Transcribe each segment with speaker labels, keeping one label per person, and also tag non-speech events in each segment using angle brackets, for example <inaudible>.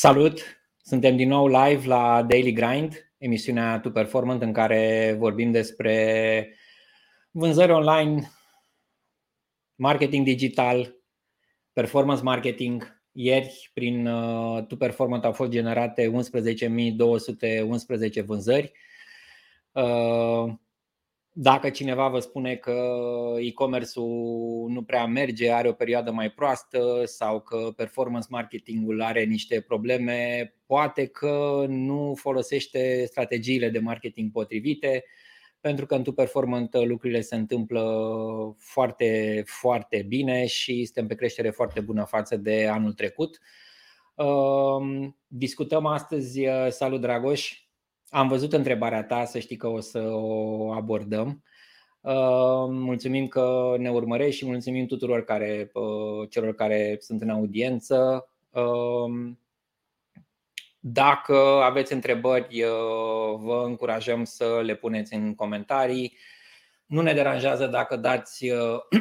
Speaker 1: Salut! Suntem din nou live la Daily Grind, emisiunea Tu Performant în care vorbim despre vânzări online, marketing digital, performance marketing. Ieri, prin uh, Tu Performant au fost generate 11.211 vânzări. Uh, dacă cineva vă spune că e-commerce-ul nu prea merge, are o perioadă mai proastă sau că performance marketingul are niște probleme, poate că nu folosește strategiile de marketing potrivite, pentru că în tu performant lucrurile se întâmplă foarte, foarte bine și suntem pe creștere foarte bună față de anul trecut. Discutăm astăzi, salut Dragoș, am văzut întrebarea ta, să știi că o să o abordăm. Uh, mulțumim că ne urmărești și mulțumim tuturor care, uh, celor care sunt în audiență. Uh, dacă aveți întrebări, vă încurajăm să le puneți în comentarii. Nu ne deranjează dacă dați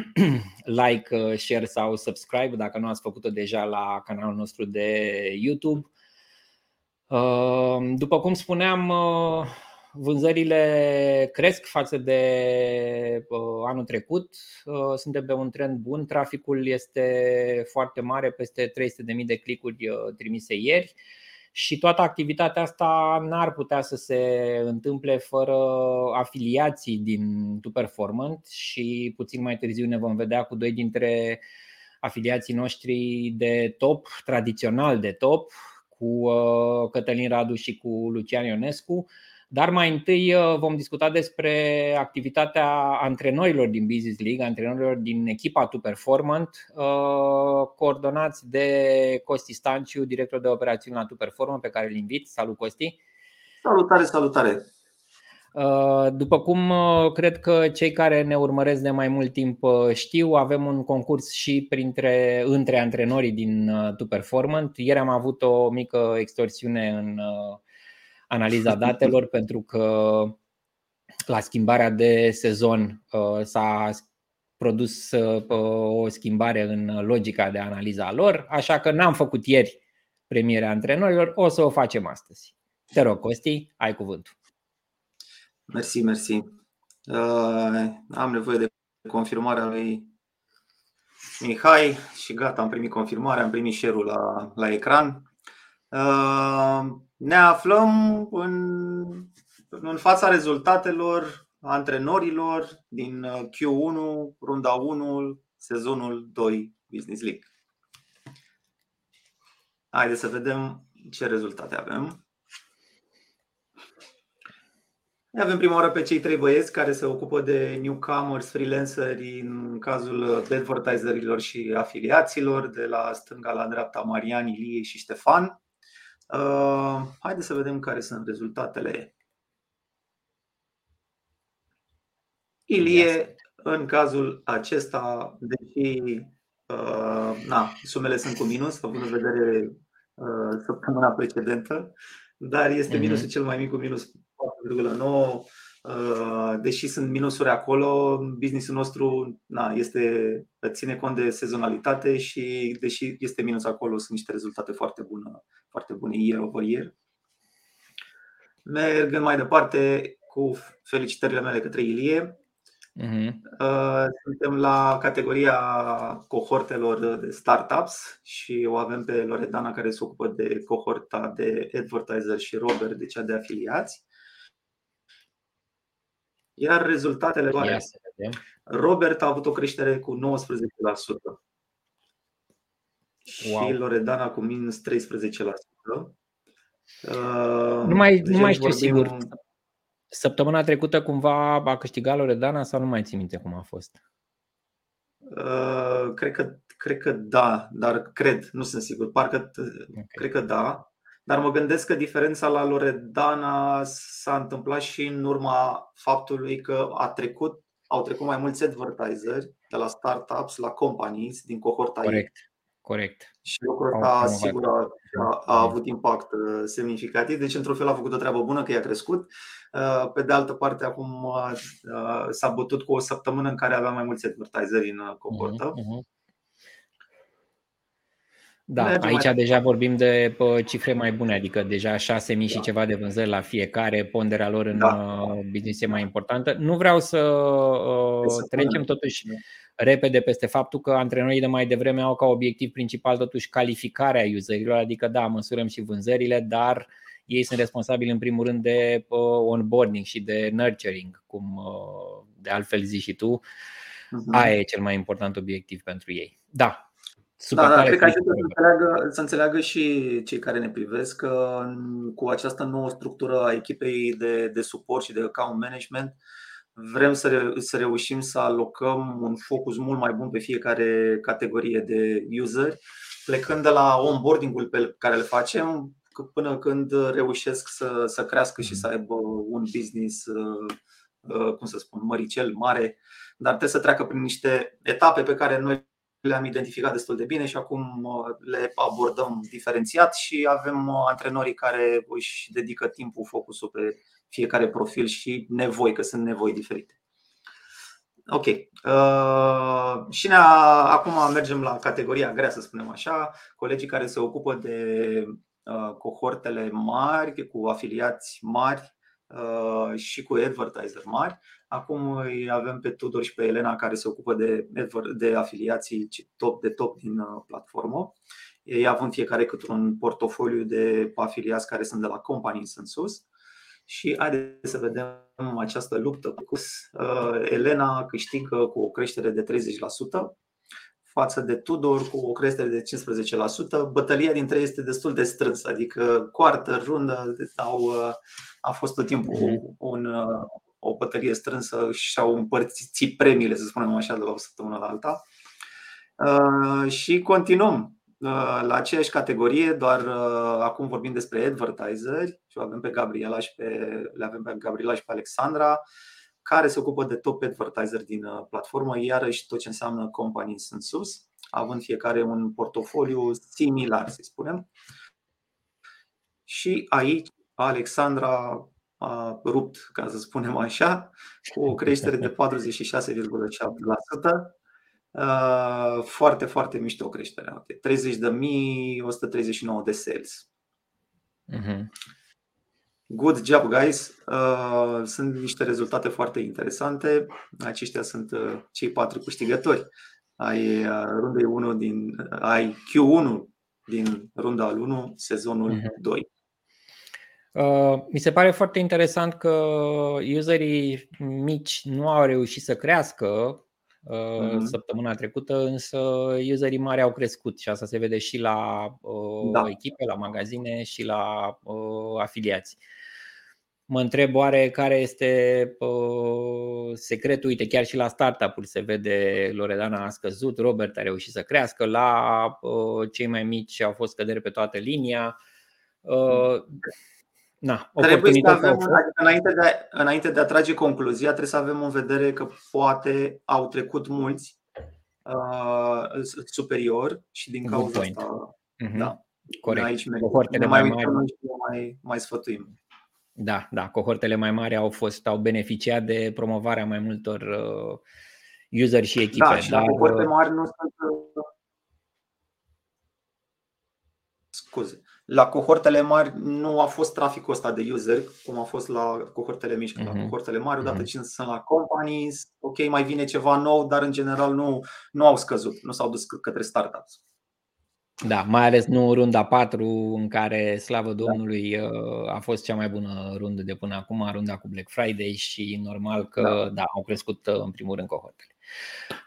Speaker 1: <clears throat> like, share sau subscribe dacă nu ați făcut-o deja la canalul nostru de YouTube. Ehm, după cum spuneam, uh, vânzările cresc față de uh, anul trecut. Uh, suntem pe un trend bun. Traficul este foarte mare, peste 300.000 de clicuri trimise ieri. Și toată activitatea asta n-ar putea să se întâmple fără afiliații din Tu Performant și puțin mai târziu ne vom vedea cu doi dintre afiliații noștri de top, tradițional de top, cu uh, Cătălin Radu și cu Lucian Ionescu. Dar mai întâi uh, vom discuta despre activitatea antrenorilor din Business League, antrenorilor din echipa Tu Performant, uh, coordonați de Costi Stanciu, director de operațiuni la Tu Performant, pe care îl invit. Salut, Costi!
Speaker 2: Salutare, salutare!
Speaker 1: Uh, după cum uh, cred că cei care ne urmăresc de mai mult timp uh, știu, avem un concurs și printre, între antrenorii din Tu Performant. Ieri am avut o mică extorsiune în analiza <laughs> datelor pentru că la schimbarea de sezon s-a produs o schimbare în logica de analiza a lor, așa că n-am făcut ieri premierea antrenorilor, o să o facem astăzi. Te rog, Costi, ai cuvântul.
Speaker 2: Mersi, mersi. Uh, am nevoie de confirmarea lui Mihai și gata, am primit confirmarea, am primit share-ul la, la ecran. Uh, ne aflăm în, în fața rezultatelor antrenorilor din Q1, runda 1, sezonul 2 Business League. Haideți să vedem ce rezultate avem. Avem prima oară pe cei trei băieți care se ocupă de newcomers, freelanceri în cazul advertiserilor și afiliaților, de la stânga la dreapta Marian, Ilie și Ștefan. Uh, haideți să vedem care sunt rezultatele. Ilie, în cazul acesta, deși uh, na, sumele sunt cu minus, având în vedere uh, săptămâna precedentă, dar este mhm. minusul cel mai mic cu minus 4,9, uh, deși sunt minusuri acolo, businessul nostru na, este, ține cont de sezonalitate și deși este minus acolo, sunt niște rezultate foarte bune, foarte bune year over year. Mergând mai departe cu felicitările mele către Ilie, Uh-huh. Suntem la categoria cohortelor de startups și o avem pe Loredana care se ocupă de cohorta de advertiser și Robert de cea de afiliați. Iar rezultatele doar. Robert a avut o creștere cu 19%. Wow. Și Loredana cu minus 13%.
Speaker 1: Nu mai, nu mai știu vorbim... sigur. Săptămâna trecută cumva a câștigat Loredana sau nu mai țin minte cum a fost?
Speaker 2: Uh, cred, că, cred că da, dar cred, nu sunt sigur. Parcă okay. cred că da. Dar mă gândesc că diferența la Loredana s-a întâmplat și în urma faptului că a trecut, au trecut mai mulți advertiseri de la startups la companies din cohorta
Speaker 1: Corect. Ei. Corect.
Speaker 2: Și lucrul ăsta sigur a, a, a avut impact uh, semnificativ. Deci, într-un fel, a făcut o treabă bună că i-a crescut. Uh, pe de altă parte, acum uh, s-a bătut cu o săptămână în care avea mai mulți advertiseri în cohortă. Uh-huh, uh-huh.
Speaker 1: Da, Mergem aici mai deja vorbim de cifre mai bune, adică deja 6.000 da. și ceva de vânzări la fiecare, ponderea lor în da. Uh, business e mai importantă. Nu vreau să, uh, să trecem totuși da. repede peste faptul că antrenorii de mai devreme au ca obiectiv principal totuși calificarea userilor, adică da, măsurăm și vânzările, dar ei sunt responsabili în primul rând de uh, onboarding și de nurturing, cum uh, de altfel zici și tu. Uh-huh. Aia e cel mai important obiectiv pentru ei. Da,
Speaker 2: Super da, da, cred că ajută să înțeleagă, să înțeleagă și cei care ne privesc că cu această nouă structură a echipei de, de suport și de account management vrem să, re, să reușim să alocăm un focus mult mai bun pe fiecare categorie de user, plecând de la onboarding-ul pe care le facem până când reușesc să, să crească și să aibă un business, uh, uh, cum să spun, măricel, mare, dar trebuie să treacă prin niște etape pe care noi le-am identificat destul de bine și acum uh, le abordăm diferențiat și avem uh, antrenorii care își dedică timpul, focusul pe fiecare profil și nevoi, că sunt nevoi diferite. Ok. Uh, și ne acum mergem la categoria grea, să spunem așa. Colegii care se ocupă de uh, cohortele mari, cu afiliați mari uh, și cu advertiser mari. Acum îi avem pe Tudor și pe Elena care se ocupă de, de afiliații top de top din uh, platformă. Ei având fiecare cât un portofoliu de afiliați care sunt de la companii în sus. Și haideți să vedem această luptă cu uh, Elena câștigă cu o creștere de 30% față de Tudor cu o creștere de 15%. Bătălia dintre ei este destul de strânsă, adică coartă, rundă, au, uh, a fost tot timpul mhm. un, o bătălie strânsă și au împărțit premiile, să spunem așa, de la o săptămână la alta. Uh, și continuăm uh, la aceeași categorie, doar uh, acum vorbim despre advertiseri și avem pe Gabriela și pe, le avem pe Gabriela și pe Alexandra, care se ocupă de top advertiser din platformă, iarăși tot ce înseamnă companii sunt sus, având fiecare un portofoliu similar, să spunem. Și aici Alexandra a rupt, ca să spunem așa, cu o creștere de <laughs> 46,7%. Foarte, foarte mișto creșterea. 30.139 de sales. Uh-huh. Good job, guys! Sunt niște rezultate foarte interesante. Aceștia sunt cei patru câștigători ai rundei 1 din ai Q1 din runda al 1, sezonul uh-huh. 2.
Speaker 1: Uh, mi se pare foarte interesant că userii mici nu au reușit să crească uh-huh. săptămâna trecută, însă userii mari au crescut și asta se vede și la uh, da. echipe, la magazine și la afiliați. Mă întreb oare care este secretul, uite chiar și la startup-uri se vede Loredana a scăzut, Robert a reușit să crească, la cei mai mici au fost scăderi pe toată linia.
Speaker 2: Na, trebuie să avem, adică înainte, de a, înainte de a trage concluzia, trebuie să avem în vedere că poate au trecut mulți uh, superior și din cauza asta. Uh-huh. Da.
Speaker 1: Corect. Aici cohortele mai, mai mari.
Speaker 2: Mai, mai sfătuim.
Speaker 1: Da, da, cohortele mai mari au fost au beneficiat de promovarea mai multor uh, user și echipe.
Speaker 2: Da, și dar, cohorte uh, mari nu sunt uh, scuze la cohortele mari nu a fost traficul ăsta de user, cum a fost la cohortele mici. Uh-huh. La mhm. cohortele mari, odată uh-huh. ce sunt la companies, ok, mai vine ceva nou, dar în general nu, nu au scăzut, nu s-au dus către startups.
Speaker 1: Da, mai ales nu runda 4 în care, slavă da. Domnului, da. a fost cea mai bună rundă de până acum, runda cu Black Friday și normal că da, da au crescut uh, în primul rând cohortele.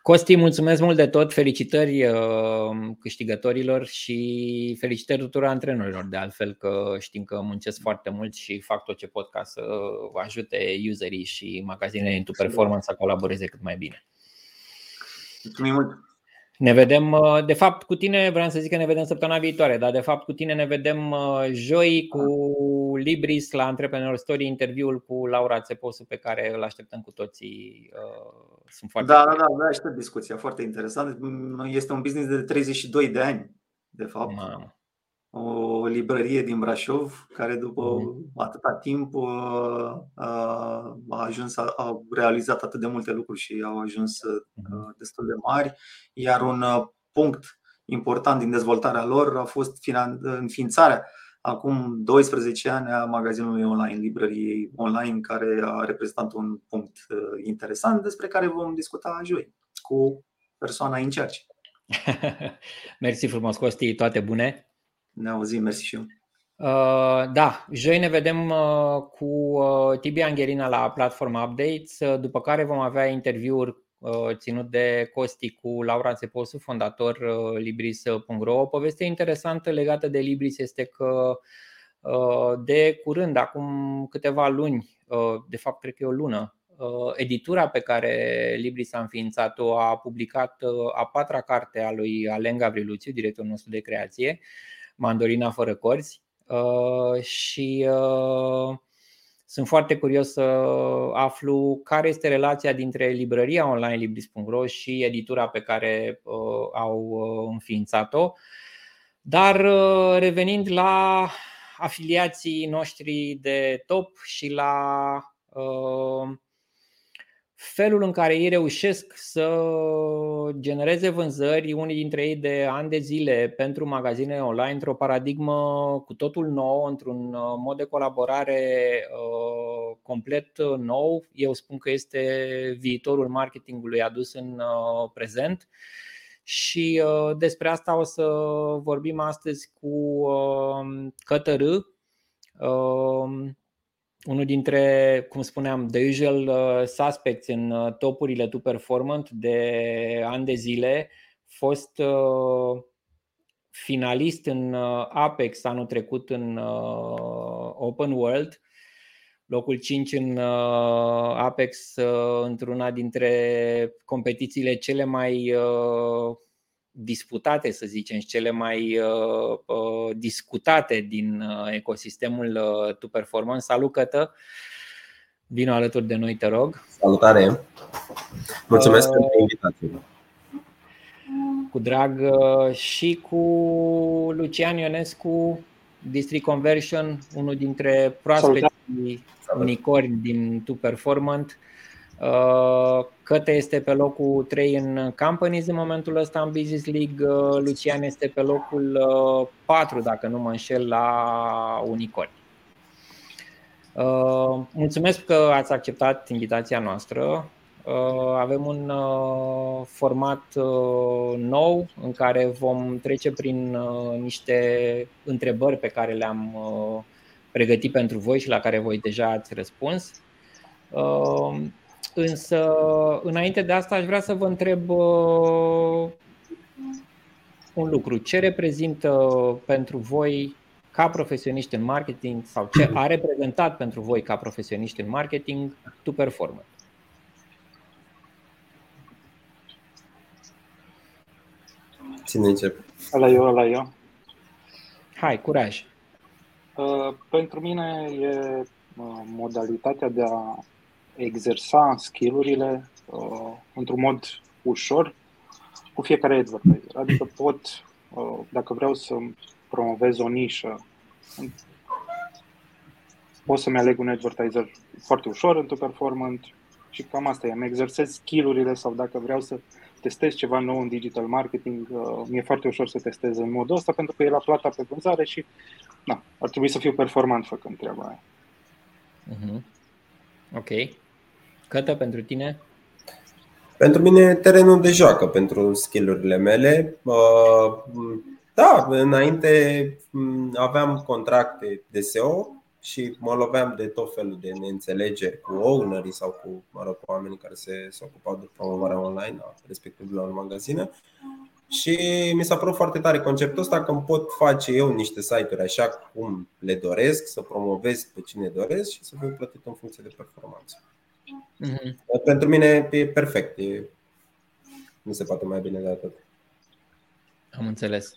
Speaker 1: Costi, mulțumesc mult de tot, felicitări uh, câștigătorilor și felicitări tuturor antrenorilor, de altfel că știm că muncesc foarte mult și fac tot ce pot ca să ajute userii și magazinele into performance să colaboreze cât mai bine.
Speaker 2: Mulțumim mult!
Speaker 1: Ne vedem, uh, de fapt, cu tine, vreau să zic că ne vedem săptămâna viitoare, dar de fapt cu tine ne vedem uh, joi cu Libris la Entrepreneur Story, interviul cu Laura Țeposu pe care îl așteptăm cu toții. Uh, sunt foarte
Speaker 2: da, da, da, da, aștept discuția, foarte interesant. Este un business de 32 de ani, de fapt. Mamă o librărie din Brașov, care după mhm. atâta timp uh, uh, a ajuns, a realizat atât de multe lucruri și au ajuns uh, mhm. destul de mari, iar un punct important din dezvoltarea lor a fost înființarea acum 12 ani a magazinului online, librăriei online, care a reprezentat un punct uh, interesant despre care vom discuta joi cu persoana în cerci. <laughs>
Speaker 1: mersi frumos, Costi, toate bune!
Speaker 2: Ne auzim, mersi și eu!
Speaker 1: Uh, da, joi ne vedem uh, cu uh, Tibi Angherina la Platform Updates, după care vom avea interviuri ținut de Costi cu Laura Țeposu, fondator Libris.ro. O poveste interesantă legată de Libris este că de curând, acum câteva luni, de fapt cred că e o lună, editura pe care Libris a înființat-o a publicat a patra carte a lui Alen Gavriluțiu, directorul nostru de creație, Mandorina fără corzi Uh, și uh, sunt foarte curios să aflu care este relația dintre librăria online Libris.ro și editura pe care uh, au înființat-o. Dar revenind la afiliații noștri de top și la felul în care ei reușesc să genereze vânzări, unii dintre ei de ani de zile, pentru magazine online, într-o paradigmă cu totul nou, într-un uh, mod de colaborare uh, complet nou. Eu spun că este viitorul marketingului adus în uh, prezent. Și despre asta o să vorbim astăzi cu Cătărâ unul dintre, cum spuneam, the usual uh, suspects în uh, topurile tu performant de ani de zile, fost uh, finalist în Apex anul trecut în Open World, locul 5 în Apex într-una dintre competițiile cele mai disputate, să zicem, și cele mai uh, uh, discutate din uh, ecosistemul uh, Tu Performance. Salut, Cătă! Vino alături de noi, te rog.
Speaker 3: Salutare! Mulțumesc uh, pentru invitație!
Speaker 1: Cu drag uh, și cu Lucian Ionescu, District Conversion, unul dintre proaspeții unicorni din Tu Performant. Uh, Căte este pe locul 3 în Companies în momentul ăsta în Business League, uh, Lucian este pe locul 4, uh, dacă nu mă înșel, la Unicorn. Mulțumesc că ați acceptat invitația noastră. Avem un format nou în care vom trece prin niște întrebări pe care le-am pregătit pentru voi și la care voi deja ați răspuns. Însă, înainte de asta, aș vrea să vă întreb uh, un lucru. Ce reprezintă pentru voi ca profesioniști în marketing sau ce a reprezentat pentru voi ca profesioniști în marketing tu performă?
Speaker 3: Cine încep?
Speaker 4: Ala eu, ala eu.
Speaker 1: Hai, curaj.
Speaker 4: Uh, pentru mine e uh, modalitatea de a exersa skillurile uh, într-un mod ușor cu fiecare advertiser. Adică pot, uh, dacă vreau să promovez o nișă, pot să-mi aleg un advertiser foarte ușor într-un performant și cam asta e. Îmi exersez skillurile sau dacă vreau să testez ceva nou în digital marketing, uh, mi-e foarte ușor să testez în modul ăsta pentru că e la plata pe vânzare și na, ar trebui să fiu performant făcând treaba aia.
Speaker 1: Uh-huh. Ok. Cătă pentru tine?
Speaker 3: Pentru mine terenul de joacă pentru skillurile mele. Da, înainte aveam contracte de SEO și mă loveam de tot felul de neînțelegeri cu ownerii sau cu, mă rog, cu oamenii care se, se ocupau de promovarea online a respectivelor magazine. Și mi s-a părut foarte tare conceptul ăsta că îmi pot face eu niște site-uri așa cum le doresc, să promovez pe cine doresc și să fiu plătit în funcție de performanță. Mm-hmm. Pentru mine e perfect. E, nu se poate mai bine de atât.
Speaker 1: Am înțeles.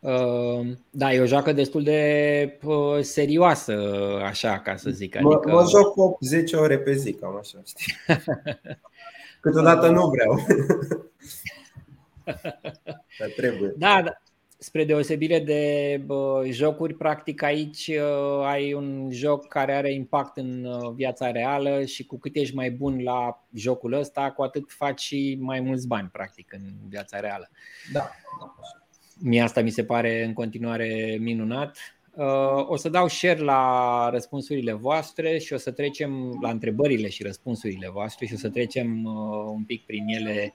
Speaker 1: Uh, da, e o joacă destul de uh, serioasă, așa, ca să zic.
Speaker 3: Adică... Mă, mă joc 10 ore pe zi, cam așa, știi? <laughs> Câteodată nu vreau. <laughs> Dar trebuie.
Speaker 1: Da, da, spre deosebire de bă, jocuri, practic aici uh, ai un joc care are impact în uh, viața reală și cu cât ești mai bun la jocul ăsta, cu atât faci și mai mulți bani, practic, în viața reală.
Speaker 3: Da.
Speaker 1: Mie asta mi se pare în continuare minunat. Uh, o să dau share la răspunsurile voastre și o să trecem la întrebările și răspunsurile voastre și o să trecem uh, un pic prin ele.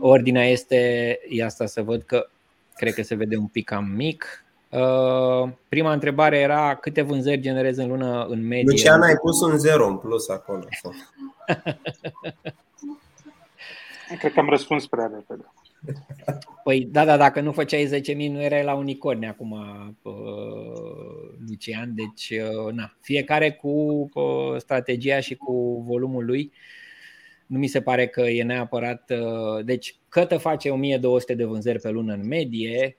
Speaker 1: Ordinea este, e asta să văd că cred că se vede un pic cam mic. Uh, prima întrebare era câte vânzări generezi în lună în medie?
Speaker 3: Luciana, ai pus un zero în plus acolo. <laughs>
Speaker 4: Cred că am răspuns prea repede.
Speaker 1: Păi da, da, dacă nu făceai 10.000 nu erai la unicorn acum, Lucian, deci na, fiecare cu strategia și cu volumul lui. Nu mi se pare că e neapărat. Deci, Cătă face 1200 de vânzări pe lună în medie,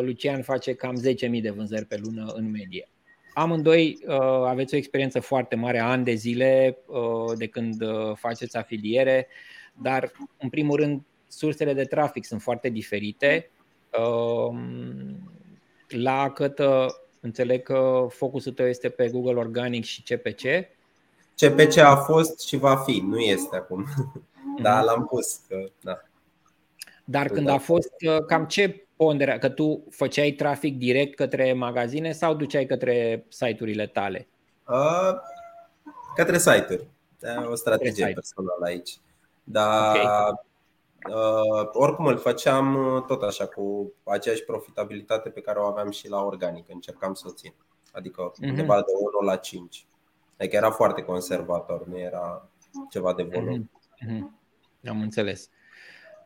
Speaker 1: Lucian face cam 10.000 de vânzări pe lună în medie. Amândoi aveți o experiență foarte mare, ani de zile de când faceți afiliere, dar în primul rând sursele de trafic sunt foarte diferite. Um, la Cătă înțeleg că focusul tău este pe Google Organic și CPC.
Speaker 3: CPC a fost și va fi, nu este acum. Da, l-am pus. Că, da.
Speaker 1: Dar când a fost, uh, cam ce pondere? Că tu făceai trafic direct către magazine sau duceai către site-urile tale?
Speaker 3: Uh, către site-uri. Da, o strategie personală aici. Dar okay. Uh, oricum îl făceam uh, tot așa cu aceeași profitabilitate pe care o aveam și la organic, încercam să o țin. Adică uh-huh. undeva de 1 la 5. Adică era foarte conservator, nu era ceva de volum. Uh-huh.
Speaker 1: Uh-huh. Am înțeles.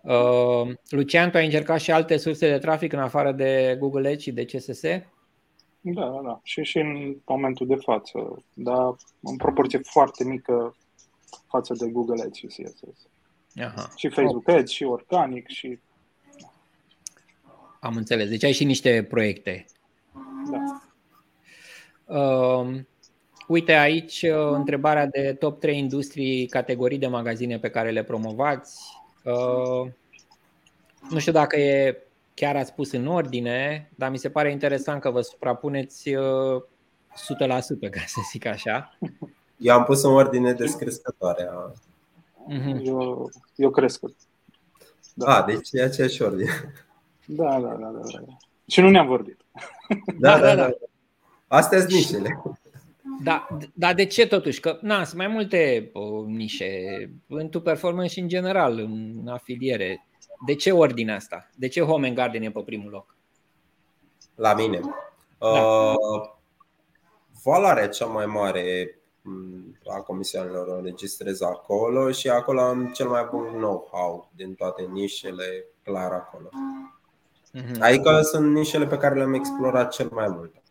Speaker 1: Uh, Lucian, tu ai încercat și alte surse de trafic în afară de Google Ads și de CSS?
Speaker 4: Da, da, da. Și, și în momentul de față, dar în proporție foarte mică față de Google Ads și CSS. Aha. Și Facebook Ads, și organic, și...
Speaker 1: Am înțeles. Deci ai și niște proiecte.
Speaker 4: Da.
Speaker 1: Uh, uite aici uh, întrebarea de top 3 industrii, categorii de magazine pe care le promovați. Uh, nu știu dacă e chiar ați spus în ordine, dar mi se pare interesant că vă suprapuneți uh, 100%, ca să zic așa.
Speaker 3: Eu am pus în ordine descrescătoare.
Speaker 4: Mm-hmm. Eu, eu cresc.
Speaker 3: Da. A, deci e aceeași ordine.
Speaker 4: Da, da, da, da, da. Și nu ne-am vorbit.
Speaker 3: Da, da, da. da. Astea sunt nișele.
Speaker 1: Da, dar de ce totuși? Că na, sunt mai multe o, nișe în tu performance și în general, în afiliere. De ce ordinea asta? De ce Home and Garden e pe primul loc?
Speaker 3: La mine. Da. Uh, valoarea cea mai mare a comisioanelor o înregistrez acolo și acolo am cel mai bun know-how din toate nișele clar acolo. Mm-hmm. Adică sunt nișele pe care le-am explorat cel mai mult acolo.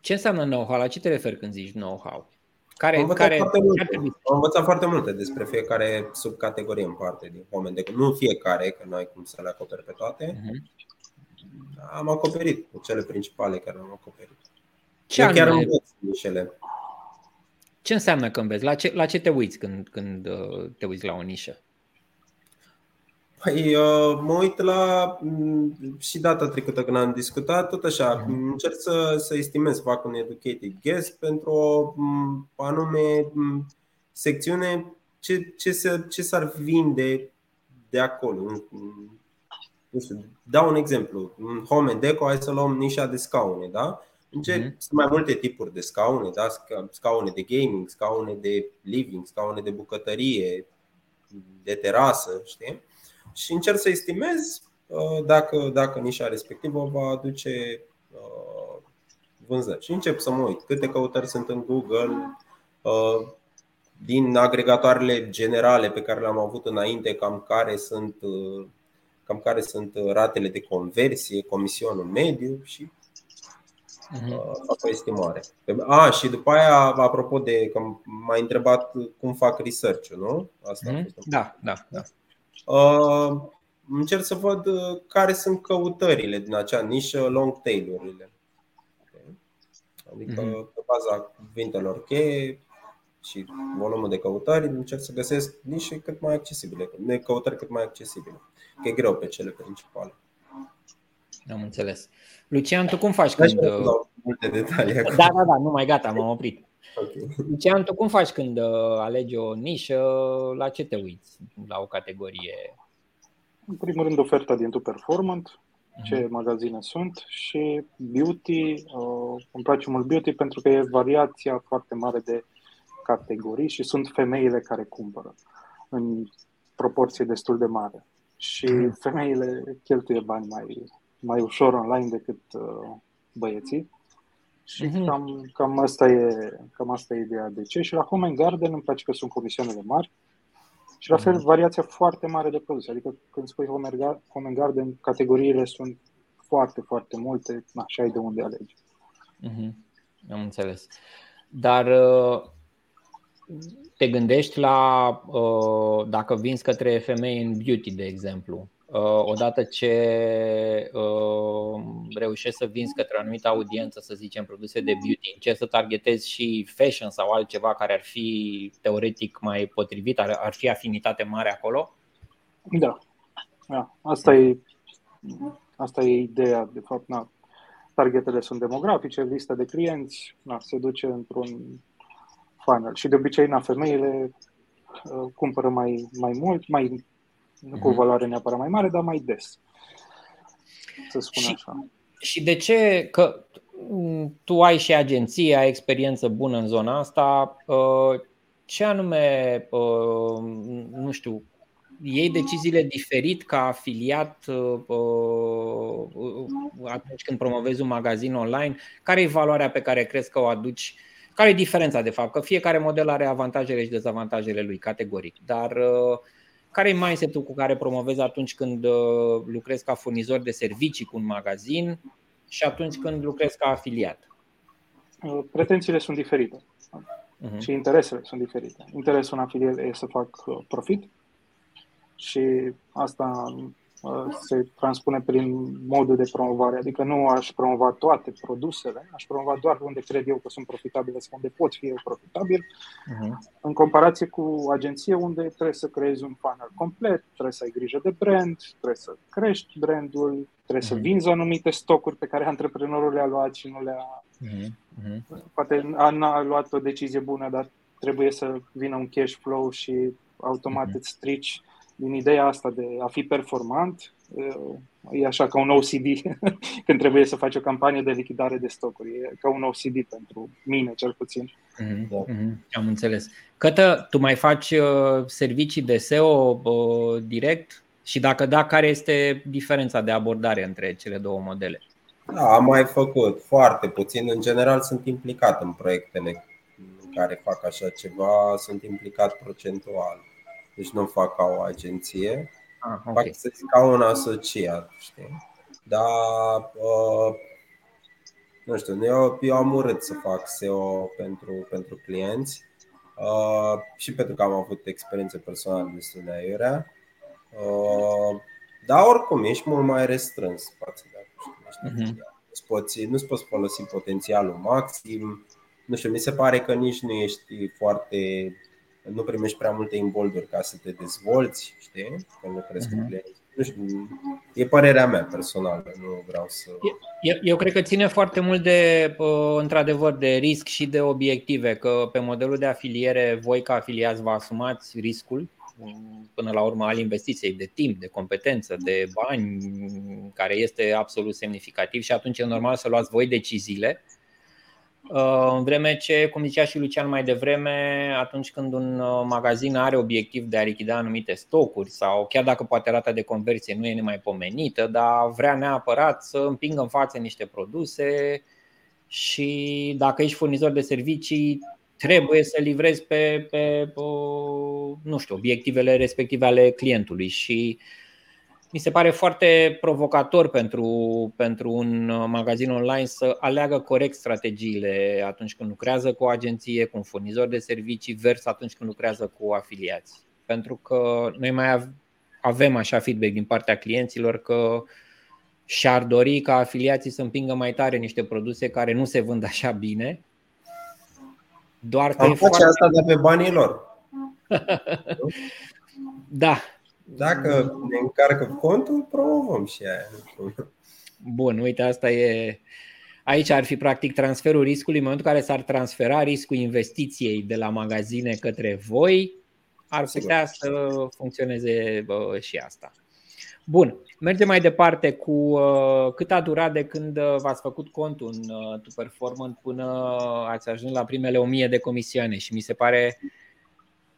Speaker 1: Ce înseamnă know-how? La ce te referi când zici know-how? Care,
Speaker 3: am, învățat care, foarte multe. am învățat foarte multe despre fiecare subcategorie în parte din Home de Nu fiecare, că nu ai cum să le acoperi pe toate. Mm-hmm. Am acoperit cu cele principale care am acoperit. Ce Eu chiar învăț nișele.
Speaker 1: Ce înseamnă că înveți? La ce, la ce te uiți când, când uh, te uiți la o nișă?
Speaker 3: Păi, uh, mă uit la mm, și data trecută când am discutat, tot așa, uh-huh. încerc să, să estimez, fac un educated guess pentru o mm, anume mm, secțiune ce, ce, se, ce s-ar vinde de acolo. Nu știu, dau un exemplu. În home and deco, hai să luăm nișa de scaune, da? Încerc, mm-hmm. Sunt mai multe tipuri de scaune, da? scaune de gaming, scaune de living, scaune de bucătărie, de terasă, știi? Și încerc să estimez uh, dacă, dacă nișa respectivă va aduce uh, vânzări. Și încep să mă uit câte căutări sunt în Google, uh, din agregatoarele generale pe care le-am avut înainte, cam care sunt, cam care sunt ratele de conversie, comisionul mediu și uh-huh. fac o estimare. A, și după aia, apropo de că m-ai întrebat cum fac research nu?
Speaker 1: Asta uh-huh. Da, da, da.
Speaker 3: Uh, încerc să văd uh, care sunt căutările din acea nișă, long tail-urile. Adică uh-huh. pe baza cuvintelor cheie și volumul de căutări, încerc să găsesc nișe cât mai accesibile, de căutări cât mai accesibile. Că e greu pe cele principale.
Speaker 1: Am înțeles. Lucian, tu cum faci când...
Speaker 3: multe detalii acum.
Speaker 1: Da, da, da, nu mai gata, m-am oprit. Okay. Lucian, tu cum faci când uh, alegi o nișă? La ce te uiți? La o categorie?
Speaker 4: În primul rând, oferta din Tu Performant, ce mhm. magazine sunt și beauty, uh, îmi place mult beauty pentru că e variația foarte mare de categorii și sunt femeile care cumpără în proporție destul de mare. Și mhm. femeile cheltuie bani mai, mai ușor online decât uh, băieții. Și mm-hmm. cam, cam, asta e, cam asta e ideea de ce. Și la Home Garden îmi place că sunt comisioanele mari și la fel mm-hmm. variația foarte mare de produse. Adică când spui Home Garden, categoriile sunt foarte, foarte multe, așa ai de unde alegi.
Speaker 1: Mm-hmm. Am înțeles. Dar uh, te gândești la uh, dacă vinzi către femei în beauty, de exemplu, Uh, odată ce uh, reușești să vinzi către o anumită audiență, să zicem, produse de beauty, încerci să targetezi și fashion sau altceva care ar fi teoretic mai potrivit, ar, ar fi afinitate mare acolo?
Speaker 4: Da. da. Asta, e, asta e ideea, de fapt. Na. Targetele sunt demografice, lista de clienți na, se duce într-un funnel. Și de obicei, na, femeile uh, cumpără mai, mai mult, mai nu cu o mhm. valoare neapărat mai mare, dar mai des. Să spun și, așa.
Speaker 1: Și de ce? Că tu ai și agenție, ai experiență bună în zona asta. Uh, ce anume, uh, nu știu, iei deciziile diferit ca afiliat uh, atunci când promovezi un magazin online? Care e valoarea pe care crezi că o aduci? Care e diferența, de fapt? Că fiecare model are avantajele și dezavantajele lui, categoric. Dar uh, care e mindset-ul cu care promovezi atunci când uh, lucrezi ca furnizor de servicii cu un magazin și atunci când lucrezi ca afiliat?
Speaker 4: Uh, pretențiile sunt diferite uh-huh. și interesele sunt diferite. Interesul în afiliat e să fac uh, profit și asta Uh, se transpune prin modul de promovare. Adică nu aș promova toate produsele, aș promova doar unde cred eu că sunt profitabile sau unde pot fi eu profitabil, uh-huh. în comparație cu agenție unde trebuie să creezi un funnel complet, trebuie să ai grijă de brand, trebuie să crești brandul, trebuie uh-huh. să mhm. vinzi anumite stocuri pe care antreprenorul le-a luat și nu le-a... Uh-huh. Poate a luat o decizie bună, dar trebuie să vină un cash flow și automat uh-huh. îți strici din ideea asta de a fi performant, e așa ca un OCD <laughs> când trebuie să faci o campanie de lichidare de stocuri. E ca un OCD pentru mine, cel puțin.
Speaker 1: Mm-hmm. Am înțeles. Cătă, tu mai faci uh, servicii de SEO uh, direct? Și dacă da, care este diferența de abordare între cele două modele?
Speaker 3: Da, am mai făcut foarte puțin. În general sunt implicat în proiectele care fac așa ceva, sunt implicat procentual deci nu fac ca o agenție, ah, okay. fac să ca un asociat, știi? Dar uh, nu știu, eu, eu am urât să fac SEO pentru, pentru clienți uh, și pentru că am avut experiențe personale destul de aiurea. Uh, dar oricum ești mult mai restrâns față de acum. Uh-huh. Poți, nu-ți poți folosi potențialul maxim. Nu știu, mi se pare că nici nu ești foarte nu primești prea multe imbolduri ca să te dezvolți, știi? Când lucrezi uh-huh. cu mhm. clienți. Nu știu, e părerea mea personală, nu vreau să.
Speaker 1: Eu, eu cred că ține foarte mult de, într-adevăr, de risc și de obiective, că pe modelul de afiliere, voi ca afiliați vă asumați riscul până la urmă al investiției de timp, de competență, de bani, care este absolut semnificativ și atunci e normal să luați voi deciziile Uh, în vreme ce, cum zicea și Lucian mai devreme, atunci când un uh, magazin are obiectiv de a lichida anumite stocuri sau chiar dacă poate rata de conversie nu e nemai dar vrea neapărat să împingă în față niște produse și dacă ești furnizor de servicii, trebuie să livrezi pe, pe, pe nu știu, obiectivele respective ale clientului și uh, mi se pare foarte provocator pentru, pentru un magazin online să aleagă corect strategiile atunci când lucrează cu o agenție, cu un furnizor de servicii, vers atunci când lucrează cu afiliați. Pentru că noi mai avem așa feedback din partea clienților că și-ar dori ca afiliații să împingă mai tare niște produse care nu se vând așa bine.
Speaker 3: Doar că Am face foarte... asta de pe banii lor. <laughs>
Speaker 1: da,
Speaker 3: dacă ne încarcă contul, promovăm și aia.
Speaker 1: Bun, uite, asta e. Aici ar fi practic transferul riscului. În momentul în care s-ar transfera riscul investiției de la magazine către voi, ar putea să funcționeze și asta. Bun, mergem mai departe cu uh, cât a durat de când uh, v-ați făcut contul în uh, Tu Performant până ați ajuns la primele 1000 de comisioane și mi se pare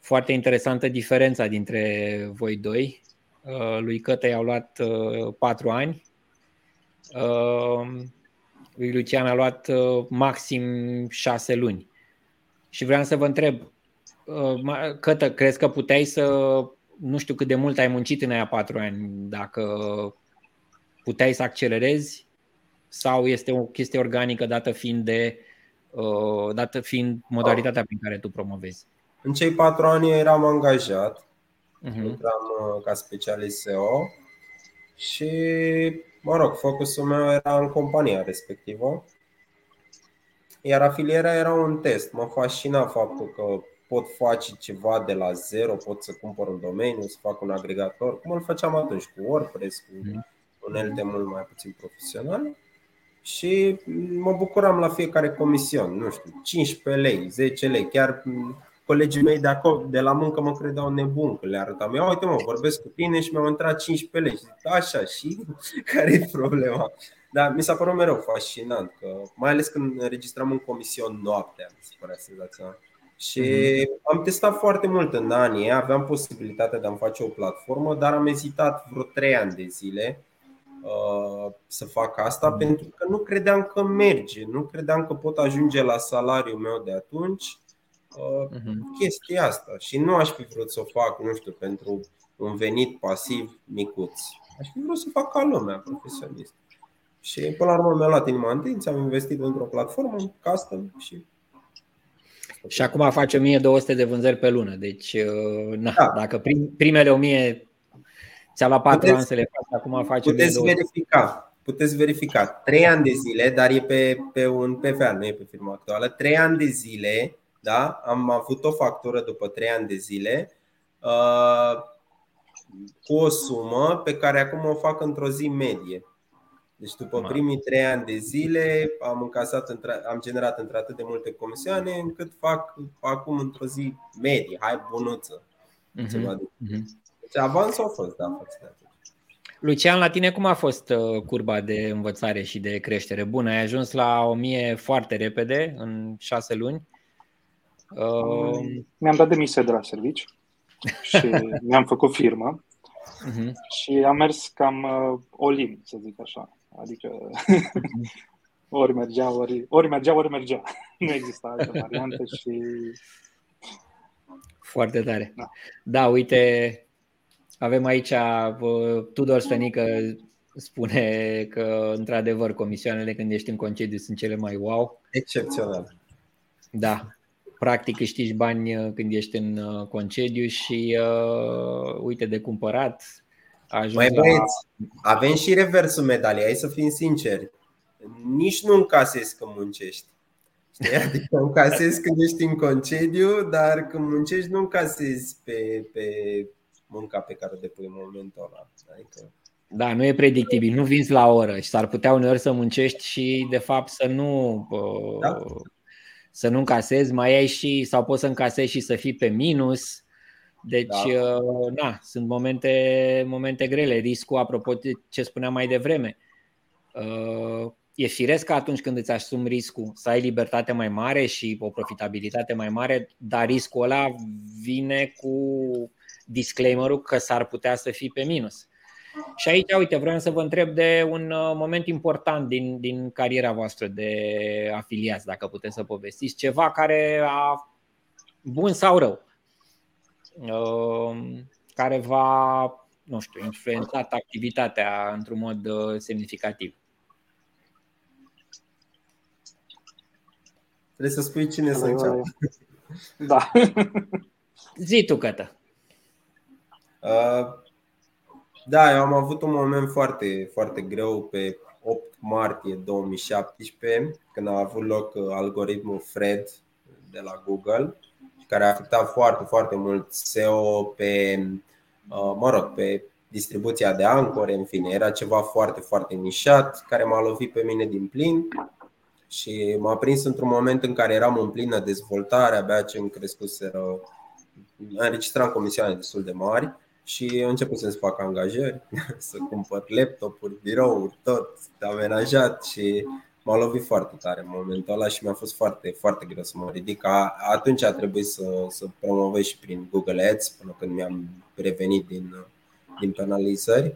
Speaker 1: foarte interesantă diferența dintre voi doi. Uh, lui Cătă i-au luat uh, 4 ani, uh, lui Lucian a luat uh, maxim 6 luni. Și vreau să vă întreb, uh, Cătă, crezi că puteai să nu știu cât de mult ai muncit în aia patru ani, dacă puteai să accelerezi sau este o chestie organică dată fiind de uh, dată fiind modalitatea prin care tu promovezi?
Speaker 3: În cei patru ani eram angajat, uh-huh. eram uh, ca specialist SEO și, mă rog, focusul meu era în compania respectivă. Iar afilierea era un test. Mă fascina faptul că pot face ceva de la zero, pot să cumpăr un domeniu, să fac un agregator, cum îl făceam atunci cu WordPress, cu mhm. unelte mult mai puțin profesionale. Și mă bucuram la fiecare comision, nu știu, 15 lei, 10 lei, chiar colegii mei de acolo, de la muncă mă credeau nebun că le arătam. Ia uite mă, vorbesc cu tine și mi-au intrat 15 lei. Și zic, așa, și <laughs> care e problema? Dar mi s-a părut mereu fascinant, că, mai ales când înregistram un comision noaptea, mi se părea senzațional. Și uh-huh. am testat foarte mult în anii, aveam posibilitatea de a-mi face o platformă, dar am ezitat vreo 3 ani de zile uh, să fac asta uh-huh. pentru că nu credeam că merge, nu credeam că pot ajunge la salariul meu de atunci uh, uh-huh. chestia asta și nu aș fi vrut să o fac, nu știu, pentru un venit pasiv micuț. Aș fi vrut să fac ca lumea profesionist. Și până la urmă mi-a luat inima în am investit într-o platformă custom și
Speaker 1: și acum face 1200 de vânzări pe lună. Deci, uh, na, da. dacă prim, primele 1000 ți-a luat 4 puteți, ani să le faci, acum face
Speaker 3: Puteți 1200. verifica. Puteți verifica. 3 ani de zile, dar e pe, pe un PFA, nu e pe firma actuală. 3 ani de zile, da? Am avut o factură după 3 ani de zile uh, cu o sumă pe care acum o fac într-o zi medie. Deci după primii trei ani de zile am încasat, am generat într-atât de multe comisioane încât fac acum într-o zi medie, hai bunuță. Uh-huh. Deci avansul a fost, da, față de
Speaker 1: Lucian, la tine cum a fost uh, curba de învățare și de creștere? Bună, ai ajuns la 1000 foarte repede, în șase luni.
Speaker 4: Uh... Mi-am dat demisia de la servici și <laughs> mi-am făcut firmă uh-huh. și am mers cam uh, all-in, să zic așa. Adică <laughs> ori mergea, ori, ori mergea, ori mergea. <laughs> Nu exista altă variantă și...
Speaker 1: Foarte tare. Da, da uite, avem aici uh, Tudor Stănică spune că, într-adevăr, comisioanele când ești în concediu sunt cele mai wow.
Speaker 3: Excepțional.
Speaker 1: Da. Practic câștigi bani uh, când ești în uh, concediu și uh, uite de cumpărat,
Speaker 3: mai băieți, la... avem și reversul medaliei, hai să fim sinceri. Nici nu încasezi când muncești. Știi? Adică încasezi când ești în concediu, dar când muncești nu încasezi pe, pe munca pe care o depui în momentul ăla. Adică...
Speaker 1: Da, nu e predictibil, nu vinzi la oră și s-ar putea uneori să muncești și de fapt să nu da? Să nu încasezi, mai ai și sau poți să încasezi și să fii pe minus deci, da. Uh, na, sunt momente, momente grele. Riscul, apropo de ce spuneam mai devreme, uh, e firesc că atunci când îți asumi riscul să ai libertate mai mare și o profitabilitate mai mare, dar riscul ăla vine cu disclaimerul că s-ar putea să fii pe minus. Și aici, uite, vreau să vă întreb de un uh, moment important din, din cariera voastră de afiliați, dacă puteți să povestiți, ceva care a bun sau rău Um, care va, nu știu, influența activitatea într-un mod uh, semnificativ.
Speaker 3: Trebuie să spui cine să înceapă.
Speaker 4: Da. <laughs>
Speaker 1: Zi tu, Cătă.
Speaker 3: Uh, da, eu am avut un moment foarte, foarte greu pe 8 martie 2017, când a avut loc uh, algoritmul Fred de la Google care a afectat foarte, foarte mult SEO pe, uh, mă rog, pe distribuția de ancore, în fine, era ceva foarte, foarte nișat, care m-a lovit pe mine din plin și m-a prins într-un moment în care eram în plină dezvoltare, abia ce îmi crescuseră, înregistram comisioane destul de mari și început să-ți fac angajări, <laughs> să cumpăr laptopuri, birouri, tot amenajat și m-a lovit foarte tare în momentul ăla și mi-a fost foarte, foarte greu să mă ridic. Atunci a trebuit să, să promovez și prin Google Ads până când mi-am revenit din, din penalizări.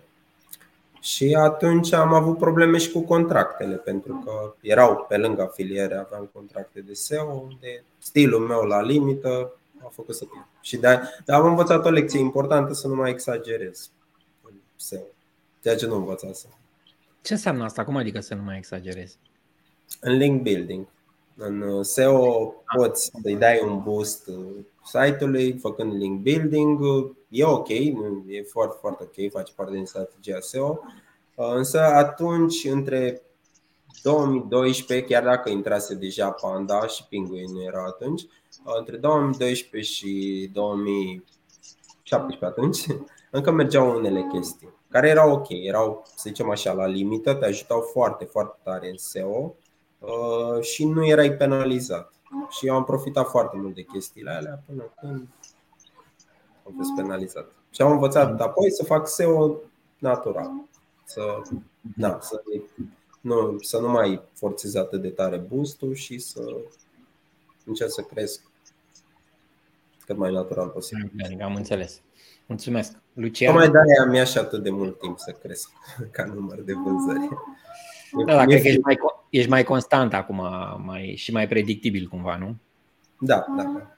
Speaker 3: Și atunci am avut probleme și cu contractele, pentru că erau pe lângă afiliere, aveam contracte de SEO, de stilul meu la limită, a făcut să pierd. Și de dar am învățat o lecție importantă să nu mai exagerez în SEO, ceea ce nu învățasem.
Speaker 1: Ce înseamnă asta? Cum adică să nu mai exagerezi?
Speaker 3: În link building. În uh, SEO poți să-i dai un boost uh, site-ului făcând link building. E ok, e foarte, foarte ok, face parte din strategia SEO. Uh, însă atunci, între 2012, chiar dacă intrase deja Panda și Penguin nu era atunci, între 2012 și 2017 atunci, <laughs> încă mergeau unele chestii care erau ok, erau, să zicem așa, la limită, te ajutau foarte, foarte tare în SEO uh, și nu erai penalizat. Și eu am profitat foarte mult de chestiile alea până când am fost penalizat. Și am învățat apoi să fac SEO natural. Să, da, să, nu, să nu mai forțez atât de tare boost și să încerc să cresc cât mai natural posibil.
Speaker 1: Am înțeles. Mulțumesc. Lucian?
Speaker 3: Mai de-aia mi-a și atât de mult timp să cresc <laughs> ca număr de vânzări.
Speaker 1: Da, da cred că ești mai, ești mai constant acum mai, și mai predictibil cumva, nu?
Speaker 3: Da, da.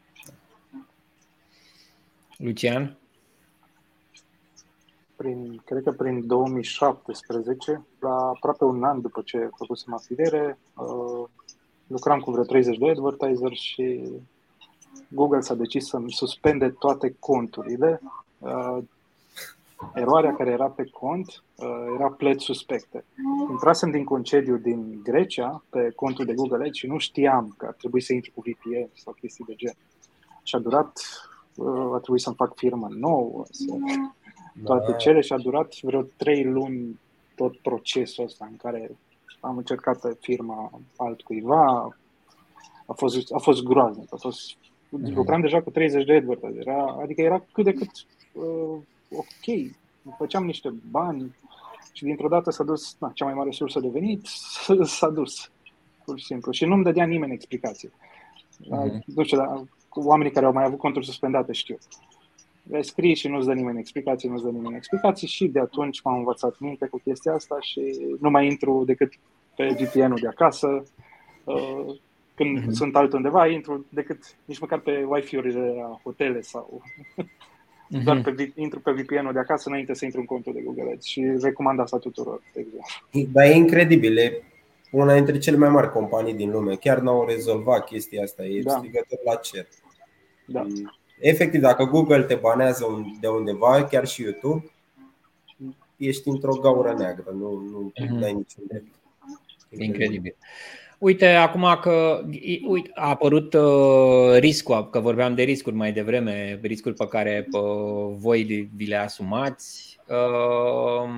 Speaker 1: Lucian?
Speaker 4: Prin, cred că prin 2017, la aproape un an după ce făcusem afiliere, uh, lucram cu vreo 30 de advertiser și Google s-a decis să-mi suspende toate conturile uh, eroarea care era pe cont uh, era plăți suspecte. Intrasem din concediu din Grecia pe contul de Google Ads și nu știam că ar trebui să intru cu VPN sau chestii de gen. Și a durat, uh, a trebuit să-mi fac firmă nouă, să, toate cele și a durat vreo trei luni tot procesul ăsta în care am încercat pe firma altcuiva. A fost, a fost groaznic, a fost Mm-hmm. Lucram deja cu 30 de advertiseri, era, adică era cât de cât uh, ok. Făceam niște bani și dintr-o dată s-a dus, na, cea mai mare sursă de venit, <laughs> s-a dus, pur și simplu. Și nu-mi dădea nimeni explicație. Mm-hmm. Nu știu, dar oamenii care au mai avut conturi suspendate știu. Le scrii și nu-ți dă nimeni explicații, nu-ți dă nimeni explicații și de atunci m-am învățat minte cu chestia asta și nu mai intru decât pe VPN-ul de acasă. Uh, când uh-huh. sunt altundeva, intru decât nici măcar pe Wi-Fi-urile la hotele sau uh-huh. doar pe, intru pe VPN-ul de acasă înainte să intru în contul de Google Ads și recomand asta tuturor. Exact.
Speaker 3: Dar e incredibil, e una dintre cele mai mari companii din lume. Chiar n-au rezolvat chestia asta, e da. strigător la cer. Da. Efectiv, dacă Google te banează de undeva, chiar și YouTube, ești într-o gaură neagră, nu, nu uh-huh. ai niciun drept.
Speaker 1: Incredibil. Uite, acum că uite, a apărut uh, riscul, că vorbeam de riscuri mai devreme, riscuri pe care uh, voi vi le asumați. Uh,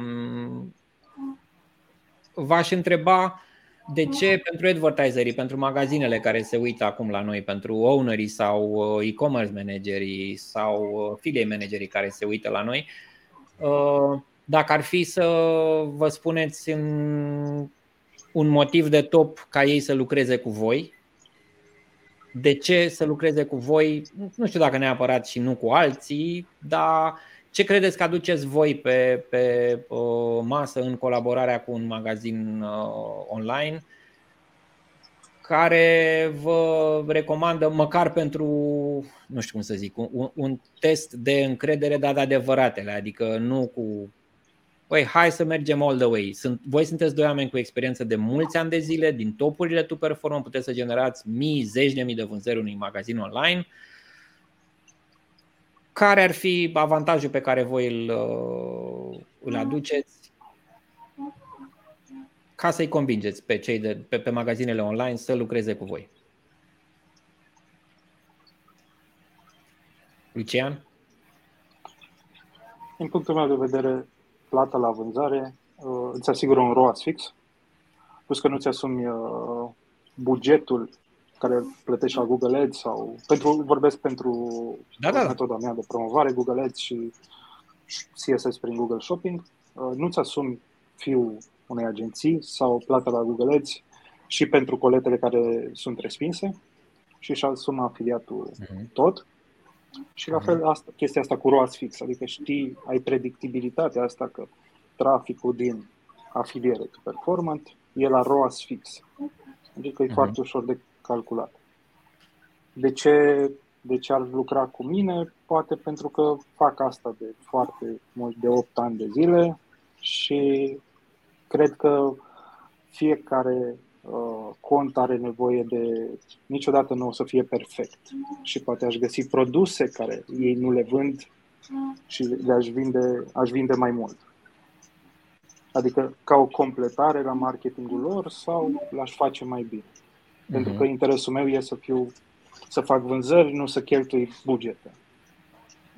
Speaker 1: v-aș întreba de ce pentru advertiserii, pentru magazinele care se uită acum la noi, pentru ownerii sau uh, e-commerce managerii sau uh, filiei managerii care se uită la noi, uh, dacă ar fi să vă spuneți în un motiv de top ca ei să lucreze cu voi. De ce să lucreze cu voi? Nu știu dacă neapărat și nu cu alții, dar ce credeți că aduceți voi pe, pe uh, masă în colaborarea cu un magazin uh, online care vă recomandă măcar pentru, nu știu cum să zic, un, un test de încredere, dar de adevăratele, adică nu cu Păi, hai să mergem all the way. Sunt, voi sunteți doi oameni cu experiență de mulți ani de zile, din topurile tu performă, puteți să generați mii, zeci de mii de vânzări unui magazin online. Care ar fi avantajul pe care voi îl, uh, îl aduceți ca să-i convingeți pe cei de, pe, pe magazinele online să lucreze cu voi? Lucian?
Speaker 4: Din punctul meu de vedere, plata la vânzare uh, îți asigură un ROAS fix, plus că nu ți asumi uh, bugetul care plătești la Google Ads sau pentru, vorbesc pentru
Speaker 1: da, da, da.
Speaker 4: metoda mea de promovare Google Ads și CSS prin Google Shopping, uh, nu-ți asumi fiul unei agenții sau plata la Google Ads și pentru coletele care sunt respinse și își asumă afiliatul uh-huh. tot. Și la mhm. fel asta, chestia asta cu ROAS fix, adică știi, ai predictibilitatea asta că traficul din afiliere performant e la ROAS fix. Adică e uh-huh. foarte ușor de calculat. De ce, de ce ar lucra cu mine? Poate pentru că fac asta de foarte mult, de 8 ani de zile și cred că fiecare uh, cont are nevoie de. niciodată nu o să fie perfect. Și poate aș găsi produse care ei nu le vând și le-aș vinde, aș vinde mai mult. Adică ca o completare la marketingul lor sau l-aș face mai bine. Mm-hmm. Pentru că interesul meu e să fiu să fac vânzări, nu să cheltui bugete.